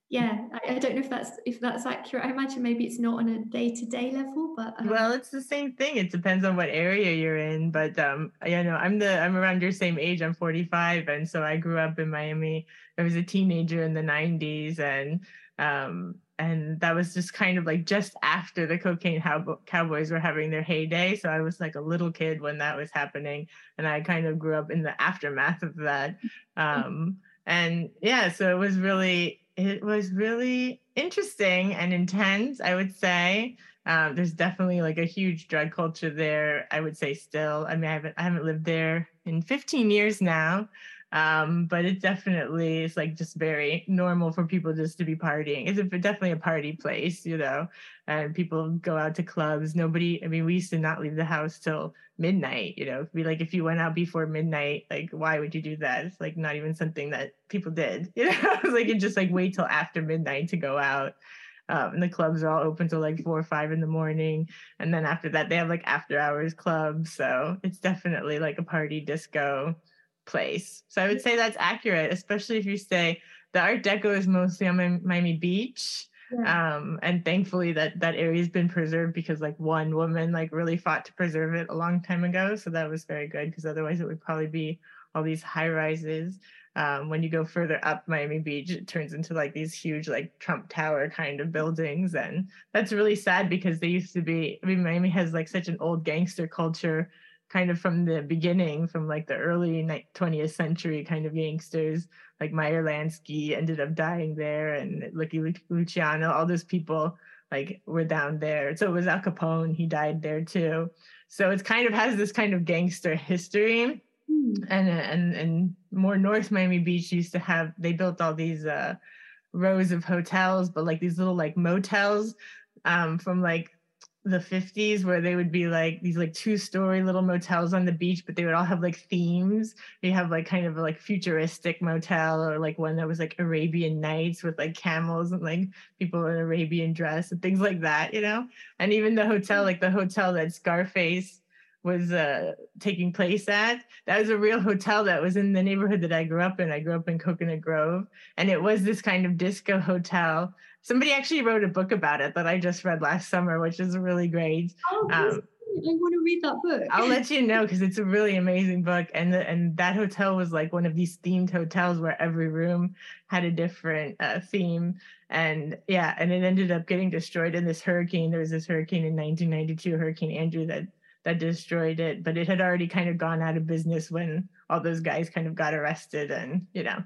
yeah, I, I, don't know if that's if that's accurate. I imagine maybe it's not on a day to day level, but um, well, it's the same thing. It depends on what area you're in. But um, you know, I'm the I'm around your same age. I'm 45, and so I grew up in Miami. I was a teenager in the 90s, and um, and that was just kind of like just after the cocaine cowboys were having their heyday. So I was like a little kid when that was happening, and I kind of grew up in the aftermath of that. Mm-hmm. Um, and yeah, so it was really it was really interesting and intense, I would say. Um, there's definitely like a huge drug culture there. I would say still. I mean, I haven't I haven't lived there in 15 years now, um, but it definitely is like just very normal for people just to be partying. It's a, definitely a party place, you know, and people go out to clubs. Nobody. I mean, we used to not leave the house till midnight you know be like if you went out before midnight like why would you do that it's like not even something that people did you know it's like you just like wait till after midnight to go out um, and the clubs are all open till like four or five in the morning and then after that they have like after hours clubs so it's definitely like a party disco place so i would say that's accurate especially if you say the art deco is mostly on miami beach yeah. um and thankfully that that area has been preserved because like one woman like really fought to preserve it a long time ago so that was very good because otherwise it would probably be all these high rises um, when you go further up Miami Beach, it turns into like these huge, like Trump Tower kind of buildings. And that's really sad because they used to be, I mean, Miami has like such an old gangster culture kind of from the beginning, from like the early 20th century kind of gangsters, like Meyer Lansky ended up dying there, and Lucky Luciano, all those people like were down there. So it was Al Capone, he died there too. So it's kind of has this kind of gangster history. Hmm. And and and more North Miami Beach used to have they built all these uh rows of hotels, but like these little like motels um from like the 50s where they would be like these like two story little motels on the beach but they would all have like themes you have like kind of like futuristic motel or like one that was like arabian nights with like camels and like people in arabian dress and things like that you know and even the hotel like the hotel that scarface was uh, taking place at. That was a real hotel that was in the neighborhood that I grew up in. I grew up in Coconut Grove, and it was this kind of disco hotel. Somebody actually wrote a book about it that I just read last summer, which is really great. Oh, um, I want to read that book. I'll let you know because it's a really amazing book, and the, and that hotel was like one of these themed hotels where every room had a different uh, theme, and yeah, and it ended up getting destroyed in this hurricane. There was this hurricane in 1992, Hurricane Andrew, that that destroyed it, but it had already kind of gone out of business when all those guys kind of got arrested and you know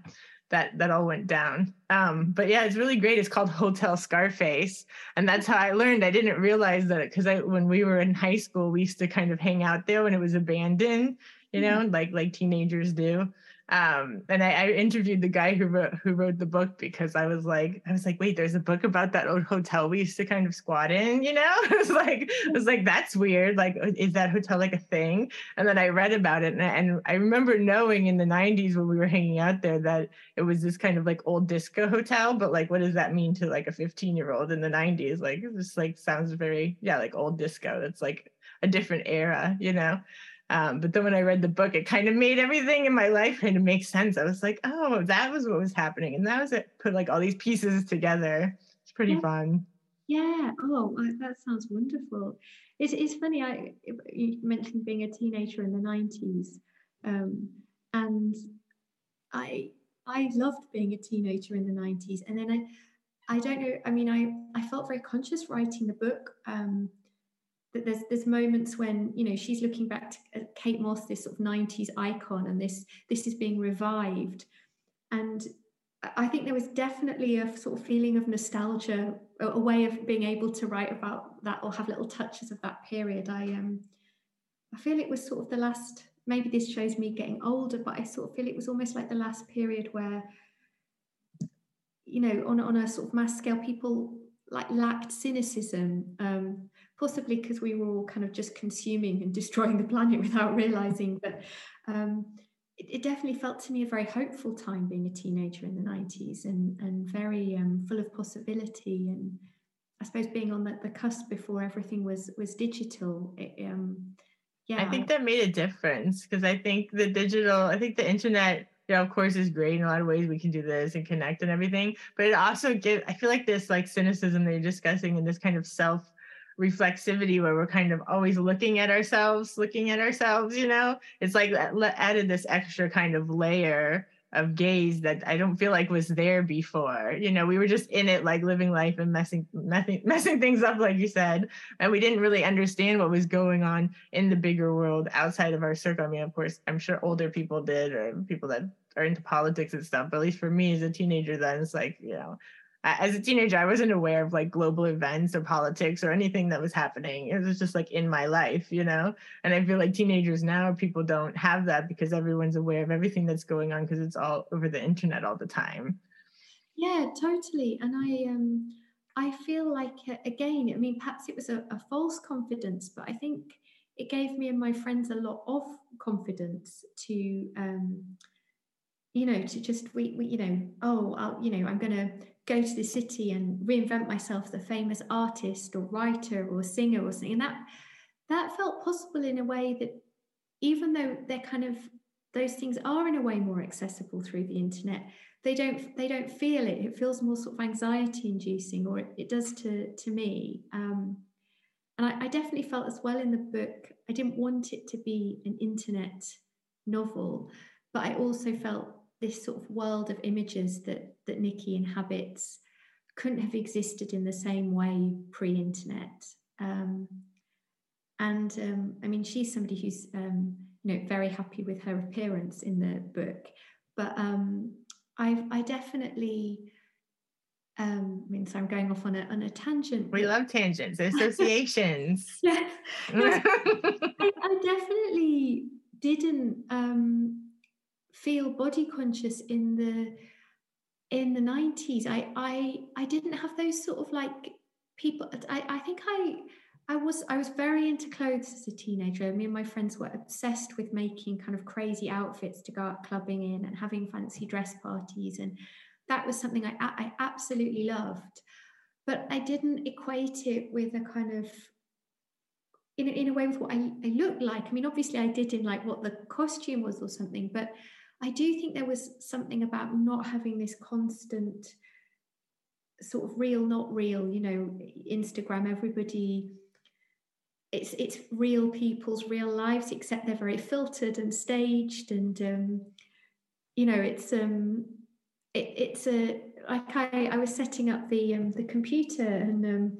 that that all went down. Um, but yeah, it's really great. It's called Hotel Scarface, and that's how I learned. I didn't realize that because I when we were in high school, we used to kind of hang out there when it was abandoned, you know, mm-hmm. like like teenagers do. Um, and I, I, interviewed the guy who wrote who wrote the book because I was like, I was like, wait, there's a book about that old hotel we used to kind of squat in, you know? I was like, I was like, that's weird. Like, uh, is that hotel like a thing? And then I read about it, and, and I remember knowing in the '90s when we were hanging out there that it was this kind of like old disco hotel. But like, what does that mean to like a 15 year old in the '90s? Like, it just like sounds very yeah, like old disco. That's like a different era, you know. Um, but then when I read the book, it kind of made everything in my life kind of make sense. I was like, oh, that was what was happening. And that was it. Put like all these pieces together. It's pretty yeah. fun. Yeah. Oh, that sounds wonderful. It's, it's funny. I you mentioned being a teenager in the 90s. Um, and I I loved being a teenager in the 90s. And then I I don't know, I mean, I, I felt very conscious writing the book. Um, that there's there's moments when you know she's looking back to uh, Kate Moss, this sort of 90s icon, and this this is being revived. And I think there was definitely a sort of feeling of nostalgia, a, way of being able to write about that or have little touches of that period. I um I feel it was sort of the last maybe this shows me getting older, but I sort of feel it was almost like the last period where you know on, on a sort of mass scale people like lacked cynicism um, possibly because we were all kind of just consuming and destroying the planet without realizing. But um, it, it, definitely felt to me a very hopeful time being a teenager in the 90s and, and very um, full of possibility. And I suppose being on the, the cusp before everything was, was digital. It, um, yeah. I think that made a difference because I think the digital, I think the internet know, of course, is great in a lot of ways. We can do this and connect and everything, but it also gives. I feel like this like cynicism that you're discussing and this kind of self reflexivity where we're kind of always looking at ourselves, looking at ourselves. You know, it's like added this extra kind of layer of gaze that I don't feel like was there before. You know, we were just in it, like living life and messing, messing, messing things up, like you said, and we didn't really understand what was going on in the bigger world outside of our circle. I mean, of course, I'm sure older people did, or people that are into politics and stuff. But at least for me as a teenager, then it's like, you know, as a teenager, I wasn't aware of like global events or politics or anything that was happening. It was just like in my life, you know? And I feel like teenagers now, people don't have that because everyone's aware of everything that's going on because it's all over the internet all the time. Yeah, totally. And I, um, I feel like, uh, again, I mean, perhaps it was a, a false confidence, but I think it gave me and my friends a lot of confidence to, um, you know, to just we, we you know, oh, I'll, you know, I'm going to go to the city and reinvent myself, the famous artist or writer or singer or something. And that that felt possible in a way that even though they're kind of those things are in a way more accessible through the internet, they don't they don't feel it. It feels more sort of anxiety inducing, or it, it does to to me. Um, and I, I definitely felt as well in the book. I didn't want it to be an internet novel, but I also felt this sort of world of images that that Nikki inhabits couldn't have existed in the same way pre-internet. Um, and um, I mean, she's somebody who's um, you know very happy with her appearance in the book, but um, I I definitely. Um, I mean, so I'm going off on a on a tangent. We love tangents, associations. yeah, I, I, definitely didn't um, feel body conscious in the in the 90s i i i didn't have those sort of like people i i think i i was i was very into clothes as a teenager me and my friends were obsessed with making kind of crazy outfits to go out clubbing in and having fancy dress parties and that was something i i absolutely loved but i didn't equate it with a kind of in, in a way with what I, I looked like. I mean, obviously, I did in like what the costume was or something, but I do think there was something about not having this constant sort of real, not real, you know, Instagram, everybody it's it's real people's real lives, except they're very filtered and staged and um, you know, it's um it, it's a like I, I was setting up the um, the computer and um,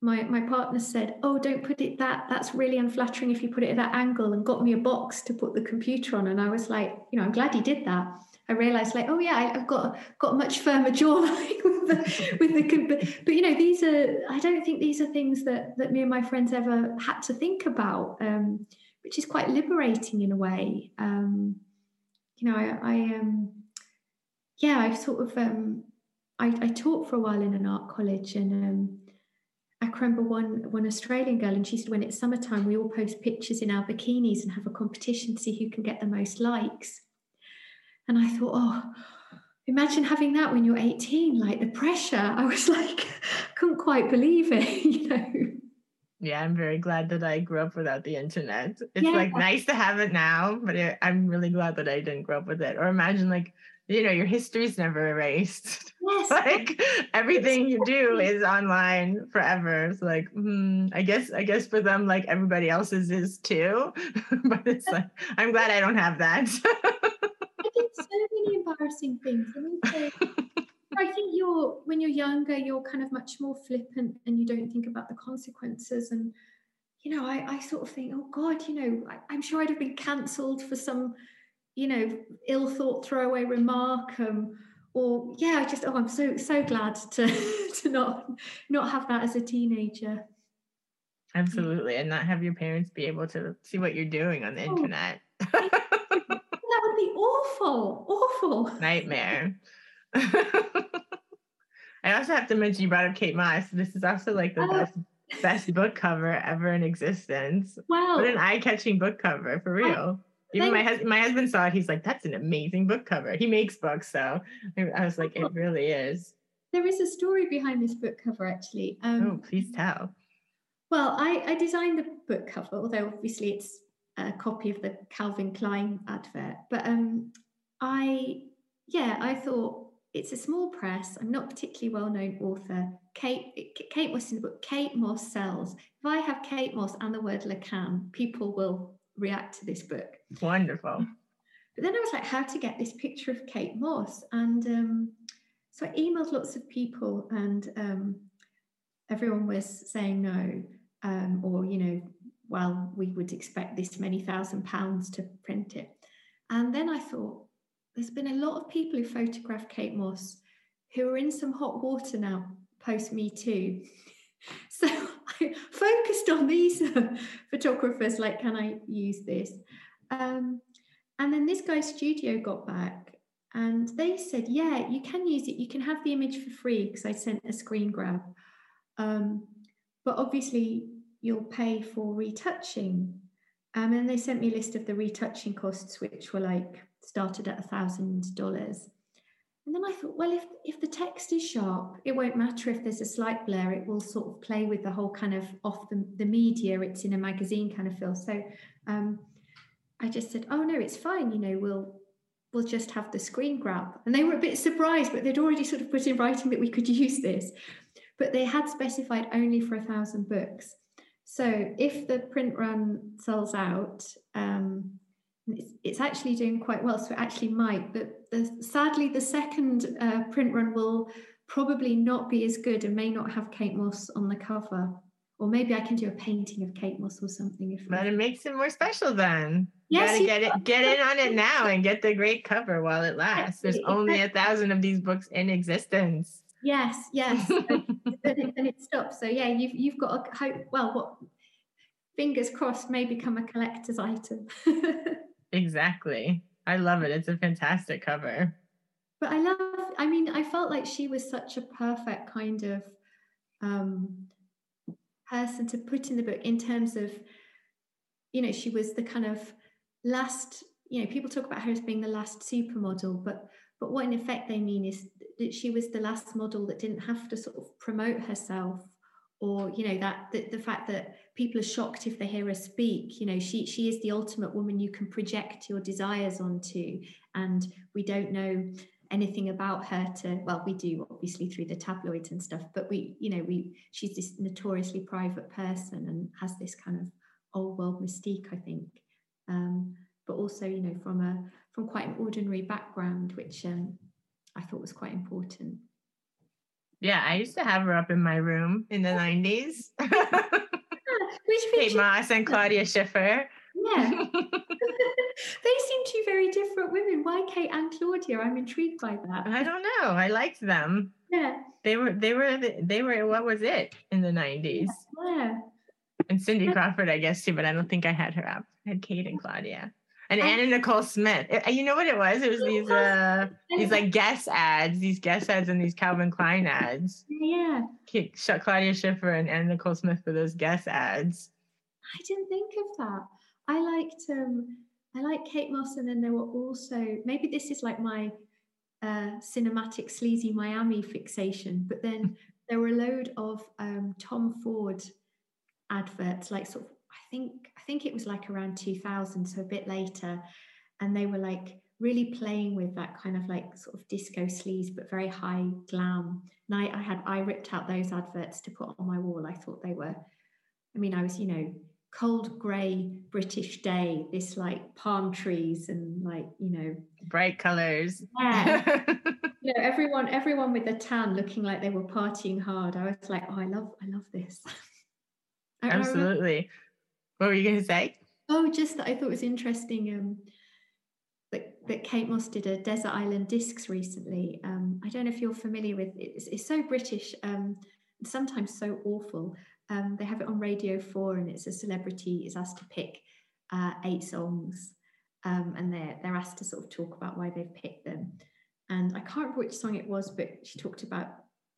my my partner said, "Oh, don't put it that. That's really unflattering if you put it at that angle." And got me a box to put the computer on. And I was like, you know, I'm glad he did that. I realized, like, oh yeah, I've got got much firmer jawline with the with the. But, but you know, these are. I don't think these are things that that me and my friends ever had to think about, um, which is quite liberating in a way. Um, you know, I, I um, yeah, I've sort of um, I, I taught for a while in an art college and um I remember one one Australian girl, and she said when it's summertime, we all post pictures in our bikinis and have a competition to see who can get the most likes. And I thought, oh, imagine having that when you're 18, like the pressure. I was like, couldn't quite believe it, you know. Yeah, I'm very glad that I grew up without the internet. It's yeah. like nice to have it now, but it, I'm really glad that I didn't grow up with it. Or imagine like you know your history's never erased. Yes. like everything you do is online forever. It's like hmm, i guess i guess for them like everybody else's is too. But it's like i'm glad i don't have that. I did so many embarrassing things. I, mean, so, I think you're when you're younger you're kind of much more flippant and you don't think about the consequences. And you know i, I sort of think oh god you know I, i'm sure i'd have been cancelled for some you know, ill thought throwaway remark. Um, or yeah, I just oh, I'm so so glad to to not not have that as a teenager. Absolutely, and not have your parents be able to see what you're doing on the oh, internet. that would be awful, awful nightmare. I also have to mention you brought up Kate Moss. This is also like the oh. best best book cover ever in existence. Wow. What an eye-catching book cover for real. Even my husband, my husband saw it. He's like, "That's an amazing book cover." He makes books, so I was like, "It really is." There is a story behind this book cover, actually. Um, oh, please tell. Well, I, I designed the book cover, although obviously it's a copy of the Calvin Klein advert. But um, I, yeah, I thought it's a small press. I'm not particularly well known author. Kate, Kate Moss in the book, Kate Moss sells. If I have Kate Moss and the word Lacan, people will react to this book. Wonderful. But then I was like, how to get this picture of Kate Moss? And um, so I emailed lots of people, and um, everyone was saying no, um, or, you know, well, we would expect this many thousand pounds to print it. And then I thought, there's been a lot of people who photographed Kate Moss who are in some hot water now post Me Too. So focused on these photographers, like, can I use this? Um, and then this guy's studio got back and they said, yeah, you can use it. You can have the image for free because I sent a screen grab. Um, but obviously, you'll pay for retouching. Um, and they sent me a list of the retouching costs, which were like started at a thousand dollars. And then I thought, well, if if the text is sharp, it won't matter if there's a slight blur. It will sort of play with the whole kind of off the, the media. It's in a magazine kind of feel. So um, I just said, oh no, it's fine. You know, we'll we'll just have the screen grab. And they were a bit surprised, but they'd already sort of put in writing that we could use this. But they had specified only for a thousand books. So if the print run sells out, um, it's, it's, actually doing quite well. So it actually might, but the, sadly, the second uh, print run will probably not be as good and may not have Kate Moss on the cover. Or maybe I can do a painting of Kate Moss or something. If but it makes it more special then. Yes, you gotta get it, get in on it now and get the great cover while it lasts. There's only a thousand of these books in existence. Yes, yes. and, it, and it stops. So yeah, you've you've got a hope. Well, what fingers crossed may become a collector's item. exactly. I love it. It's a fantastic cover. But I love. I mean, I felt like she was such a perfect kind of um, person to put in the book in terms of, you know, she was the kind of last. You know, people talk about her as being the last supermodel, but but what in effect they mean is that she was the last model that didn't have to sort of promote herself or you know that the, the fact that people are shocked if they hear her speak you know she she is the ultimate woman you can project your desires onto and we don't know anything about her to well we do obviously through the tabloids and stuff but we you know we she's this notoriously private person and has this kind of old world mystique i think um, but also you know from a from quite an ordinary background, which um, I thought was quite important. Yeah, I used to have her up in my room in the 90s. Kate Moss and Claudia Schiffer. Yeah. they seem two very different women. Why Kate and Claudia? I'm intrigued by that. I don't know. I liked them. Yeah. They were they were they were what was it in the 90s? Yeah. And Cindy Crawford, I guess too, but I don't think I had her up. I had Kate and Claudia and Anna Nicole Smith. You know what it was? It was these uh these like Guess ads, these Guess ads and these Calvin Klein ads. Yeah. Claudia Schiffer and Anna Nicole Smith for those Guess ads. I didn't think of that. I liked um I like Kate Moss and then there were also maybe this is like my uh cinematic sleazy Miami fixation, but then there were a load of um Tom Ford adverts, like sort of I think I think it was like around 2000, so a bit later, and they were like really playing with that kind of like sort of disco sleaze, but very high glam. And I, I had I ripped out those adverts to put on my wall. I thought they were. I mean, I was you know cold grey British day, this like palm trees and like you know bright colors. Yeah. you know, everyone everyone with a tan looking like they were partying hard. I was like, oh, I love I love this. Absolutely. What were you going to say? Oh, just that I thought was interesting um, that, that Kate Moss did a Desert Island Discs recently. Um, I don't know if you're familiar with it. It's, it's so British, um, sometimes so awful. Um, they have it on Radio 4 and it's a celebrity is asked to pick uh, eight songs um, and they're, they're asked to sort of talk about why they've picked them. And I can't remember which song it was, but she talked about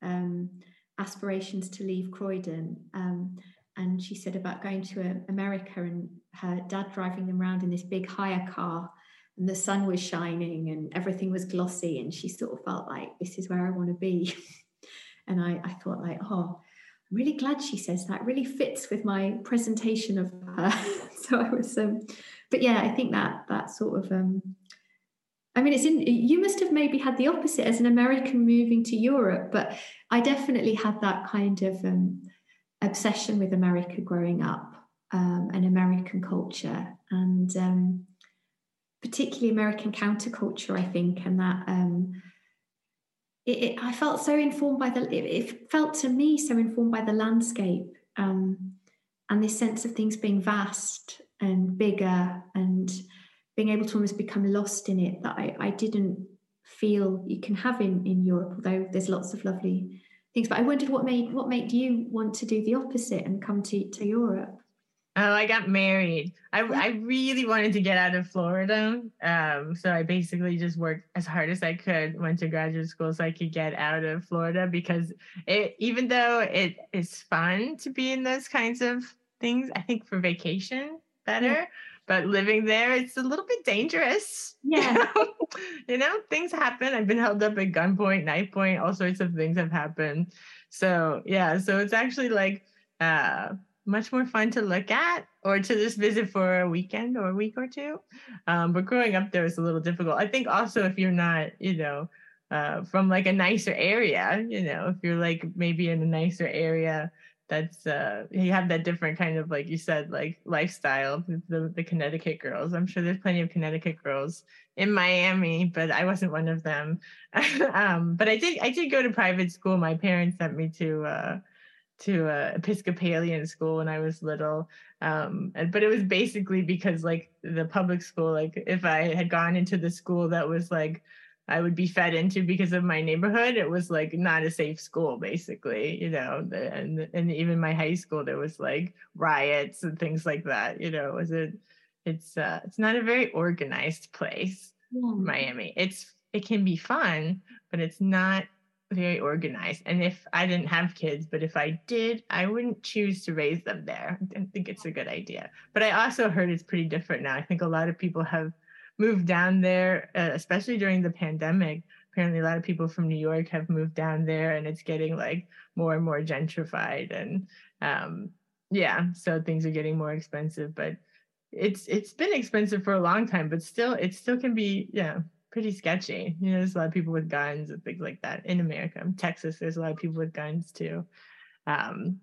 um, aspirations to leave Croydon. Um, and she said about going to uh, America and her dad driving them around in this big hire car and the sun was shining and everything was glossy and she sort of felt like this is where I want to be. and I, I thought like, oh, I'm really glad she says that. Really fits with my presentation of her. so I was um but yeah, I think that that sort of um I mean, it's in. You must have maybe had the opposite as an American moving to Europe, but I definitely had that kind of um, obsession with America growing up um, and American culture, and um, particularly American counterculture, I think, and that. Um, it, it, I felt so informed by the. It, it, felt to me so informed by the landscape um, and this sense of things being vast and bigger and being able to almost become lost in it that I, I didn't feel you can have in, in Europe, although there's lots of lovely things. But I wondered what made what made you want to do the opposite and come to, to Europe? Oh, I got married. I, I really wanted to get out of Florida. Um, so I basically just worked as hard as I could, went to graduate school so I could get out of Florida because it even though it is fun to be in those kinds of things, I think for vacation better. But living there it's a little bit dangerous yeah. you know? things happen. I've been held up at gunpoint knife point all sorts of things have happened. So yeah so it's actually like uh much more fun to look at or to just visit for a weekend or a week or two. Um, but growing up there is a little difficult. I think also if you're not you know uh, from like a nicer area you know if you're like maybe in a nicer area that's uh you have that different kind of like you said like lifestyle the, the connecticut girls. I'm sure there's plenty of connecticut girls in miami but i wasn't one of them. Um but i did i did go to private school. My parents sent me to uh to uh, episcopalian school when i was little. Um but it was basically because like the public school like if i had gone into the school that was like I would be fed into because of my neighborhood. It was like not a safe school, basically, you know. And and even my high school, there was like riots and things like that. You know, it was it? It's uh, it's not a very organized place, yeah. Miami. It's it can be fun, but it's not very organized. And if I didn't have kids, but if I did, I wouldn't choose to raise them there. I think it's a good idea. But I also heard it's pretty different now. I think a lot of people have moved down there, uh, especially during the pandemic. Apparently, a lot of people from New York have moved down there, and it's getting like more and more gentrified. And um, yeah, so things are getting more expensive. But it's it's been expensive for a long time, but still, it still can be yeah pretty sketchy. You know, there's a lot of people with guns and things like that in America. Texas, there's a lot of people with guns too. Um,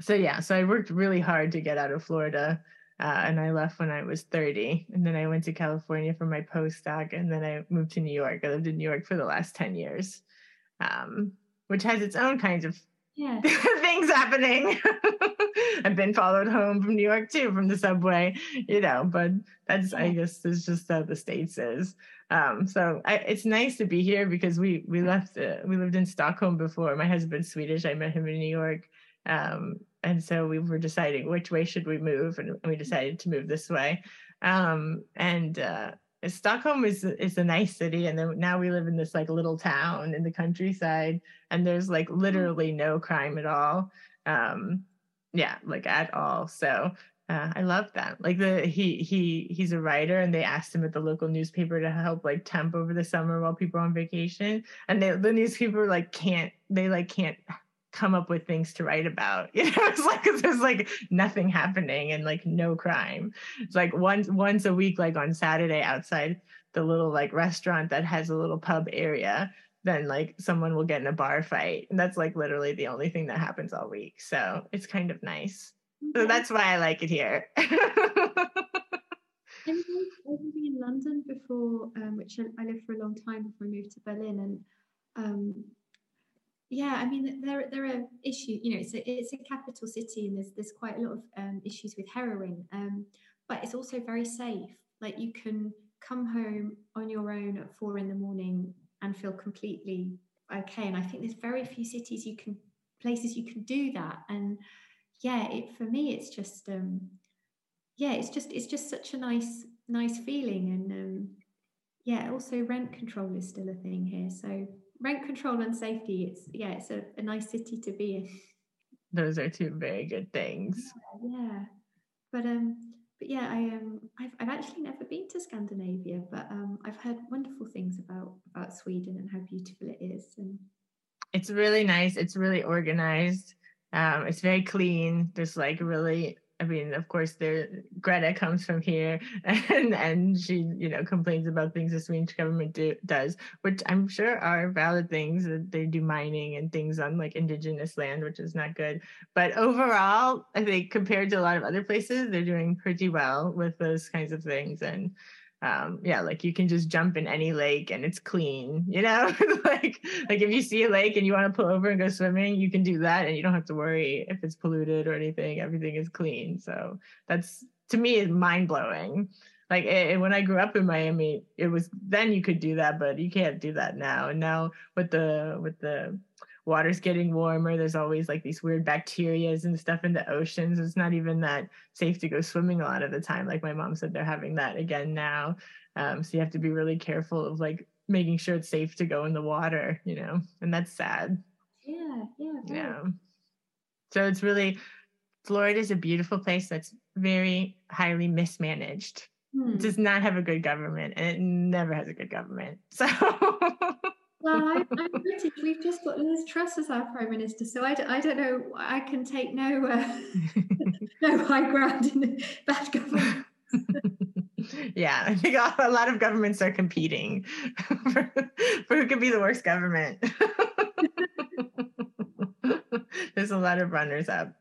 so yeah, so I worked really hard to get out of Florida. Uh, and I left when I was 30. And then I went to California for my postdoc, and then I moved to New York. I lived in New York for the last 10 years, um, which has its own kinds of yeah. things happening. I've been followed home from New York too, from the subway, you know, but that's, yeah. I guess, is just how the States is. Um, so I, it's nice to be here because we we left uh, we lived in Stockholm before. My husband's Swedish. I met him in New York, um, and so we were deciding which way should we move and we decided to move this way um, and uh, stockholm is is a nice city and then now we live in this like little town in the countryside and there's like mm. literally no crime at all um, yeah like at all so uh, I love that. Like the he he he's a writer, and they asked him at the local newspaper to help like temp over the summer while people are on vacation, and they, the newspaper like can't they like can't come up with things to write about. You know, it's like there's like nothing happening and like no crime. It's like once once a week, like on Saturday outside the little like restaurant that has a little pub area, then like someone will get in a bar fight. And that's like literally the only thing that happens all week. So it's kind of nice. So that's why I like it here. I was living in London before, um, which I lived for a long time before I moved to Berlin, and um, yeah, I mean there there are issues. You know, it's a it's a capital city, and there's there's quite a lot of um, issues with heroin. Um, but it's also very safe. Like you can come home on your own at four in the morning and feel completely okay. And I think there's very few cities you can places you can do that. And yeah, it for me it's just um, yeah, it's just it's just such a nice nice feeling. And um, yeah, also rent control is still a thing here, so rent control and safety it's yeah it's a, a nice city to be in. Those are two very good things. Yeah, yeah. but um but yeah i um I've, I've actually never been to scandinavia but um i've heard wonderful things about about sweden and how beautiful it is and it's really nice. It's really organized. Um it's very clean. There's like really I mean, of course, there Greta comes from here, and and she you know complains about things the Swedish government do, does, which I'm sure are valid things. That they do mining and things on like indigenous land, which is not good. But overall, I think compared to a lot of other places, they're doing pretty well with those kinds of things, and um yeah like you can just jump in any lake and it's clean you know? Like like if you see a lake and you want to pull over and go swimming you can do that and you don't have to worry if it's polluted or anything everything is clean. So that's to me is mind-blowing. Like it, when i grew up in miami it was then you could do that but you can't do that now. And now with the with the water's getting warmer. There's always like these weird bacterias and stuff in the oceans. It's not even that safe to go swimming a lot of the time. Like my mom said, they're having that again now. Um, so you have to be really careful of like making sure it's safe to go in the water, you know, and that's sad. Yeah, yeah. Right. Yeah. So it's really, Florida is a beautiful place that's very highly mismanaged. Hmm. It does not have a good government and it never has a good government. So well, I, am British. We've just got Liz Truss as our prime minister, so I, I don't know. I can take no uh, no high ground in bad government. yeah, I think a lot of governments are competing for, for who can be the worst government. There's a lot of runners up.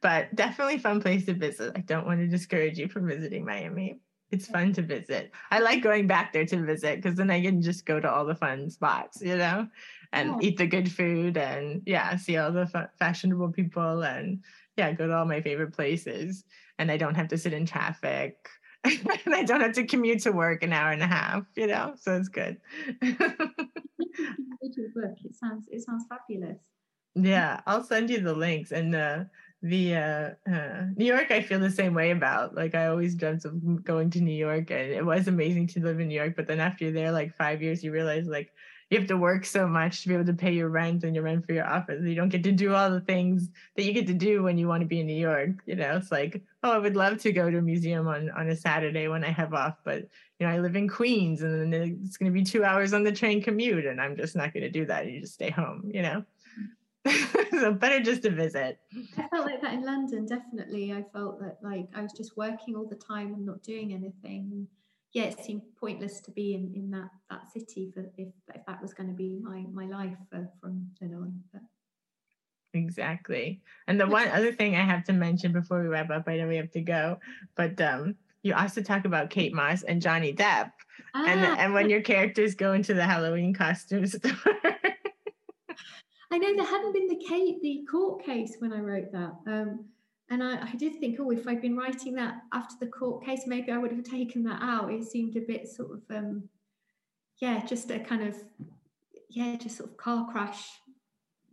but definitely fun place to visit. I don't want to discourage you from visiting Miami it's fun to visit. I like going back there to visit because then I can just go to all the fun spots, you know, and yeah. eat the good food and yeah, see all the fashionable people and yeah, go to all my favorite places. And I don't have to sit in traffic and I don't have to commute to work an hour and a half, you know, so it's good. it sounds it sounds fabulous. Yeah, I'll send you the links and uh the uh, uh, New York, I feel the same way about. Like I always dreamt of going to New York, and it was amazing to live in New York. But then after you're there, like five years, you realize like you have to work so much to be able to pay your rent and your rent for your office. You don't get to do all the things that you get to do when you want to be in New York. You know, it's like, oh, I would love to go to a museum on on a Saturday when I have off, but you know, I live in Queens, and then it's going to be two hours on the train commute, and I'm just not going to do that. You just stay home. You know. so better just to visit. I felt like that in London, definitely. I felt that like I was just working all the time and not doing anything. Yeah, it seemed pointless to be in, in that that city for if if that was going to be my my life for, from then on. But. Exactly. And the one other thing I have to mention before we wrap up, I know we have to go, but um, you also talk about Kate Moss and Johnny Depp, ah. and and when your characters go into the Halloween costume store. I know there hadn't been the case, the court case when I wrote that. Um, and I, I, did think, oh, if I'd been writing that after the court case, maybe I would have taken that out. It seemed a bit sort of, um, yeah, just a kind of, yeah, just sort of car crash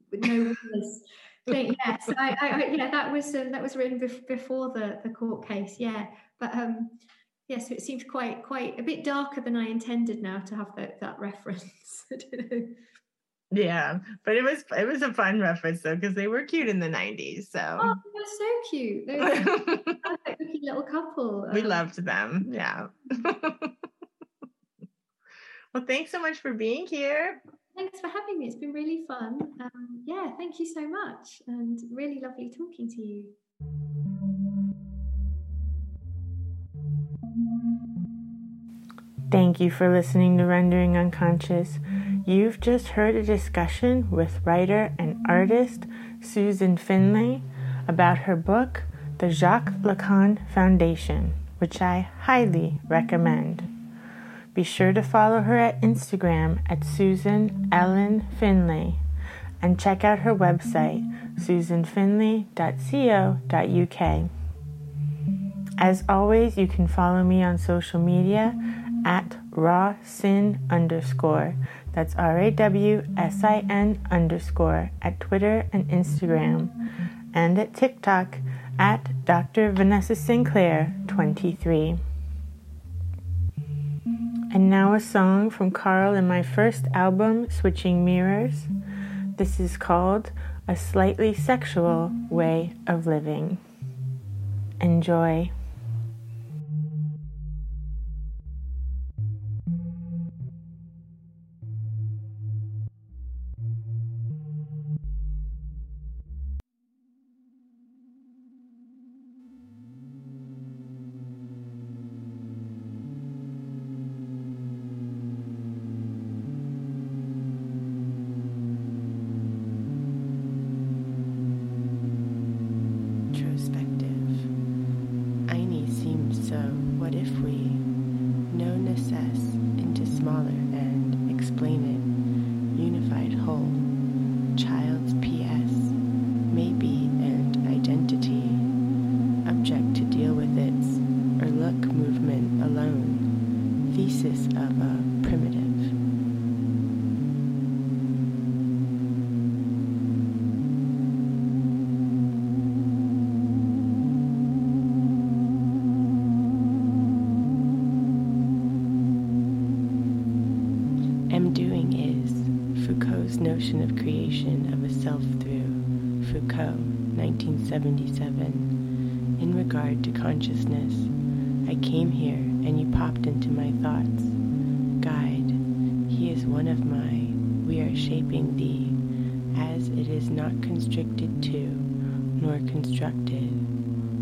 with no witness. yeah, so I, I, yeah, that was um, that was written bef- before the the court case. Yeah, but um, yeah, so it seemed quite quite a bit darker than I intended now to have that that reference. I don't know. Yeah, but it was it was a fun reference though because they were cute in the '90s. So oh, they were so cute. They were like a little couple. We um, loved them. Yeah. well, thanks so much for being here. Thanks for having me. It's been really fun. Um, yeah, thank you so much, and really lovely talking to you. Thank you for listening to Rendering Unconscious. You've just heard a discussion with writer and artist Susan Finlay about her book, The Jacques Lacan Foundation, which I highly recommend. Be sure to follow her at Instagram at Susan Ellen Finlay and check out her website, susanfinlay.co.uk. As always, you can follow me on social media at rawsin underscore that's R A W S I N underscore at Twitter and Instagram, and at TikTok at Dr. Vanessa Sinclair 23. And now a song from Carl in my first album, Switching Mirrors. This is called A Slightly Sexual Way of Living. Enjoy.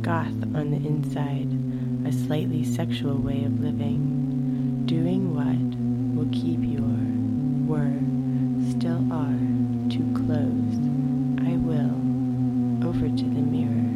goth on the inside, a slightly sexual way of living, doing what will keep your, were, still are, to close, I will, over to the mirror.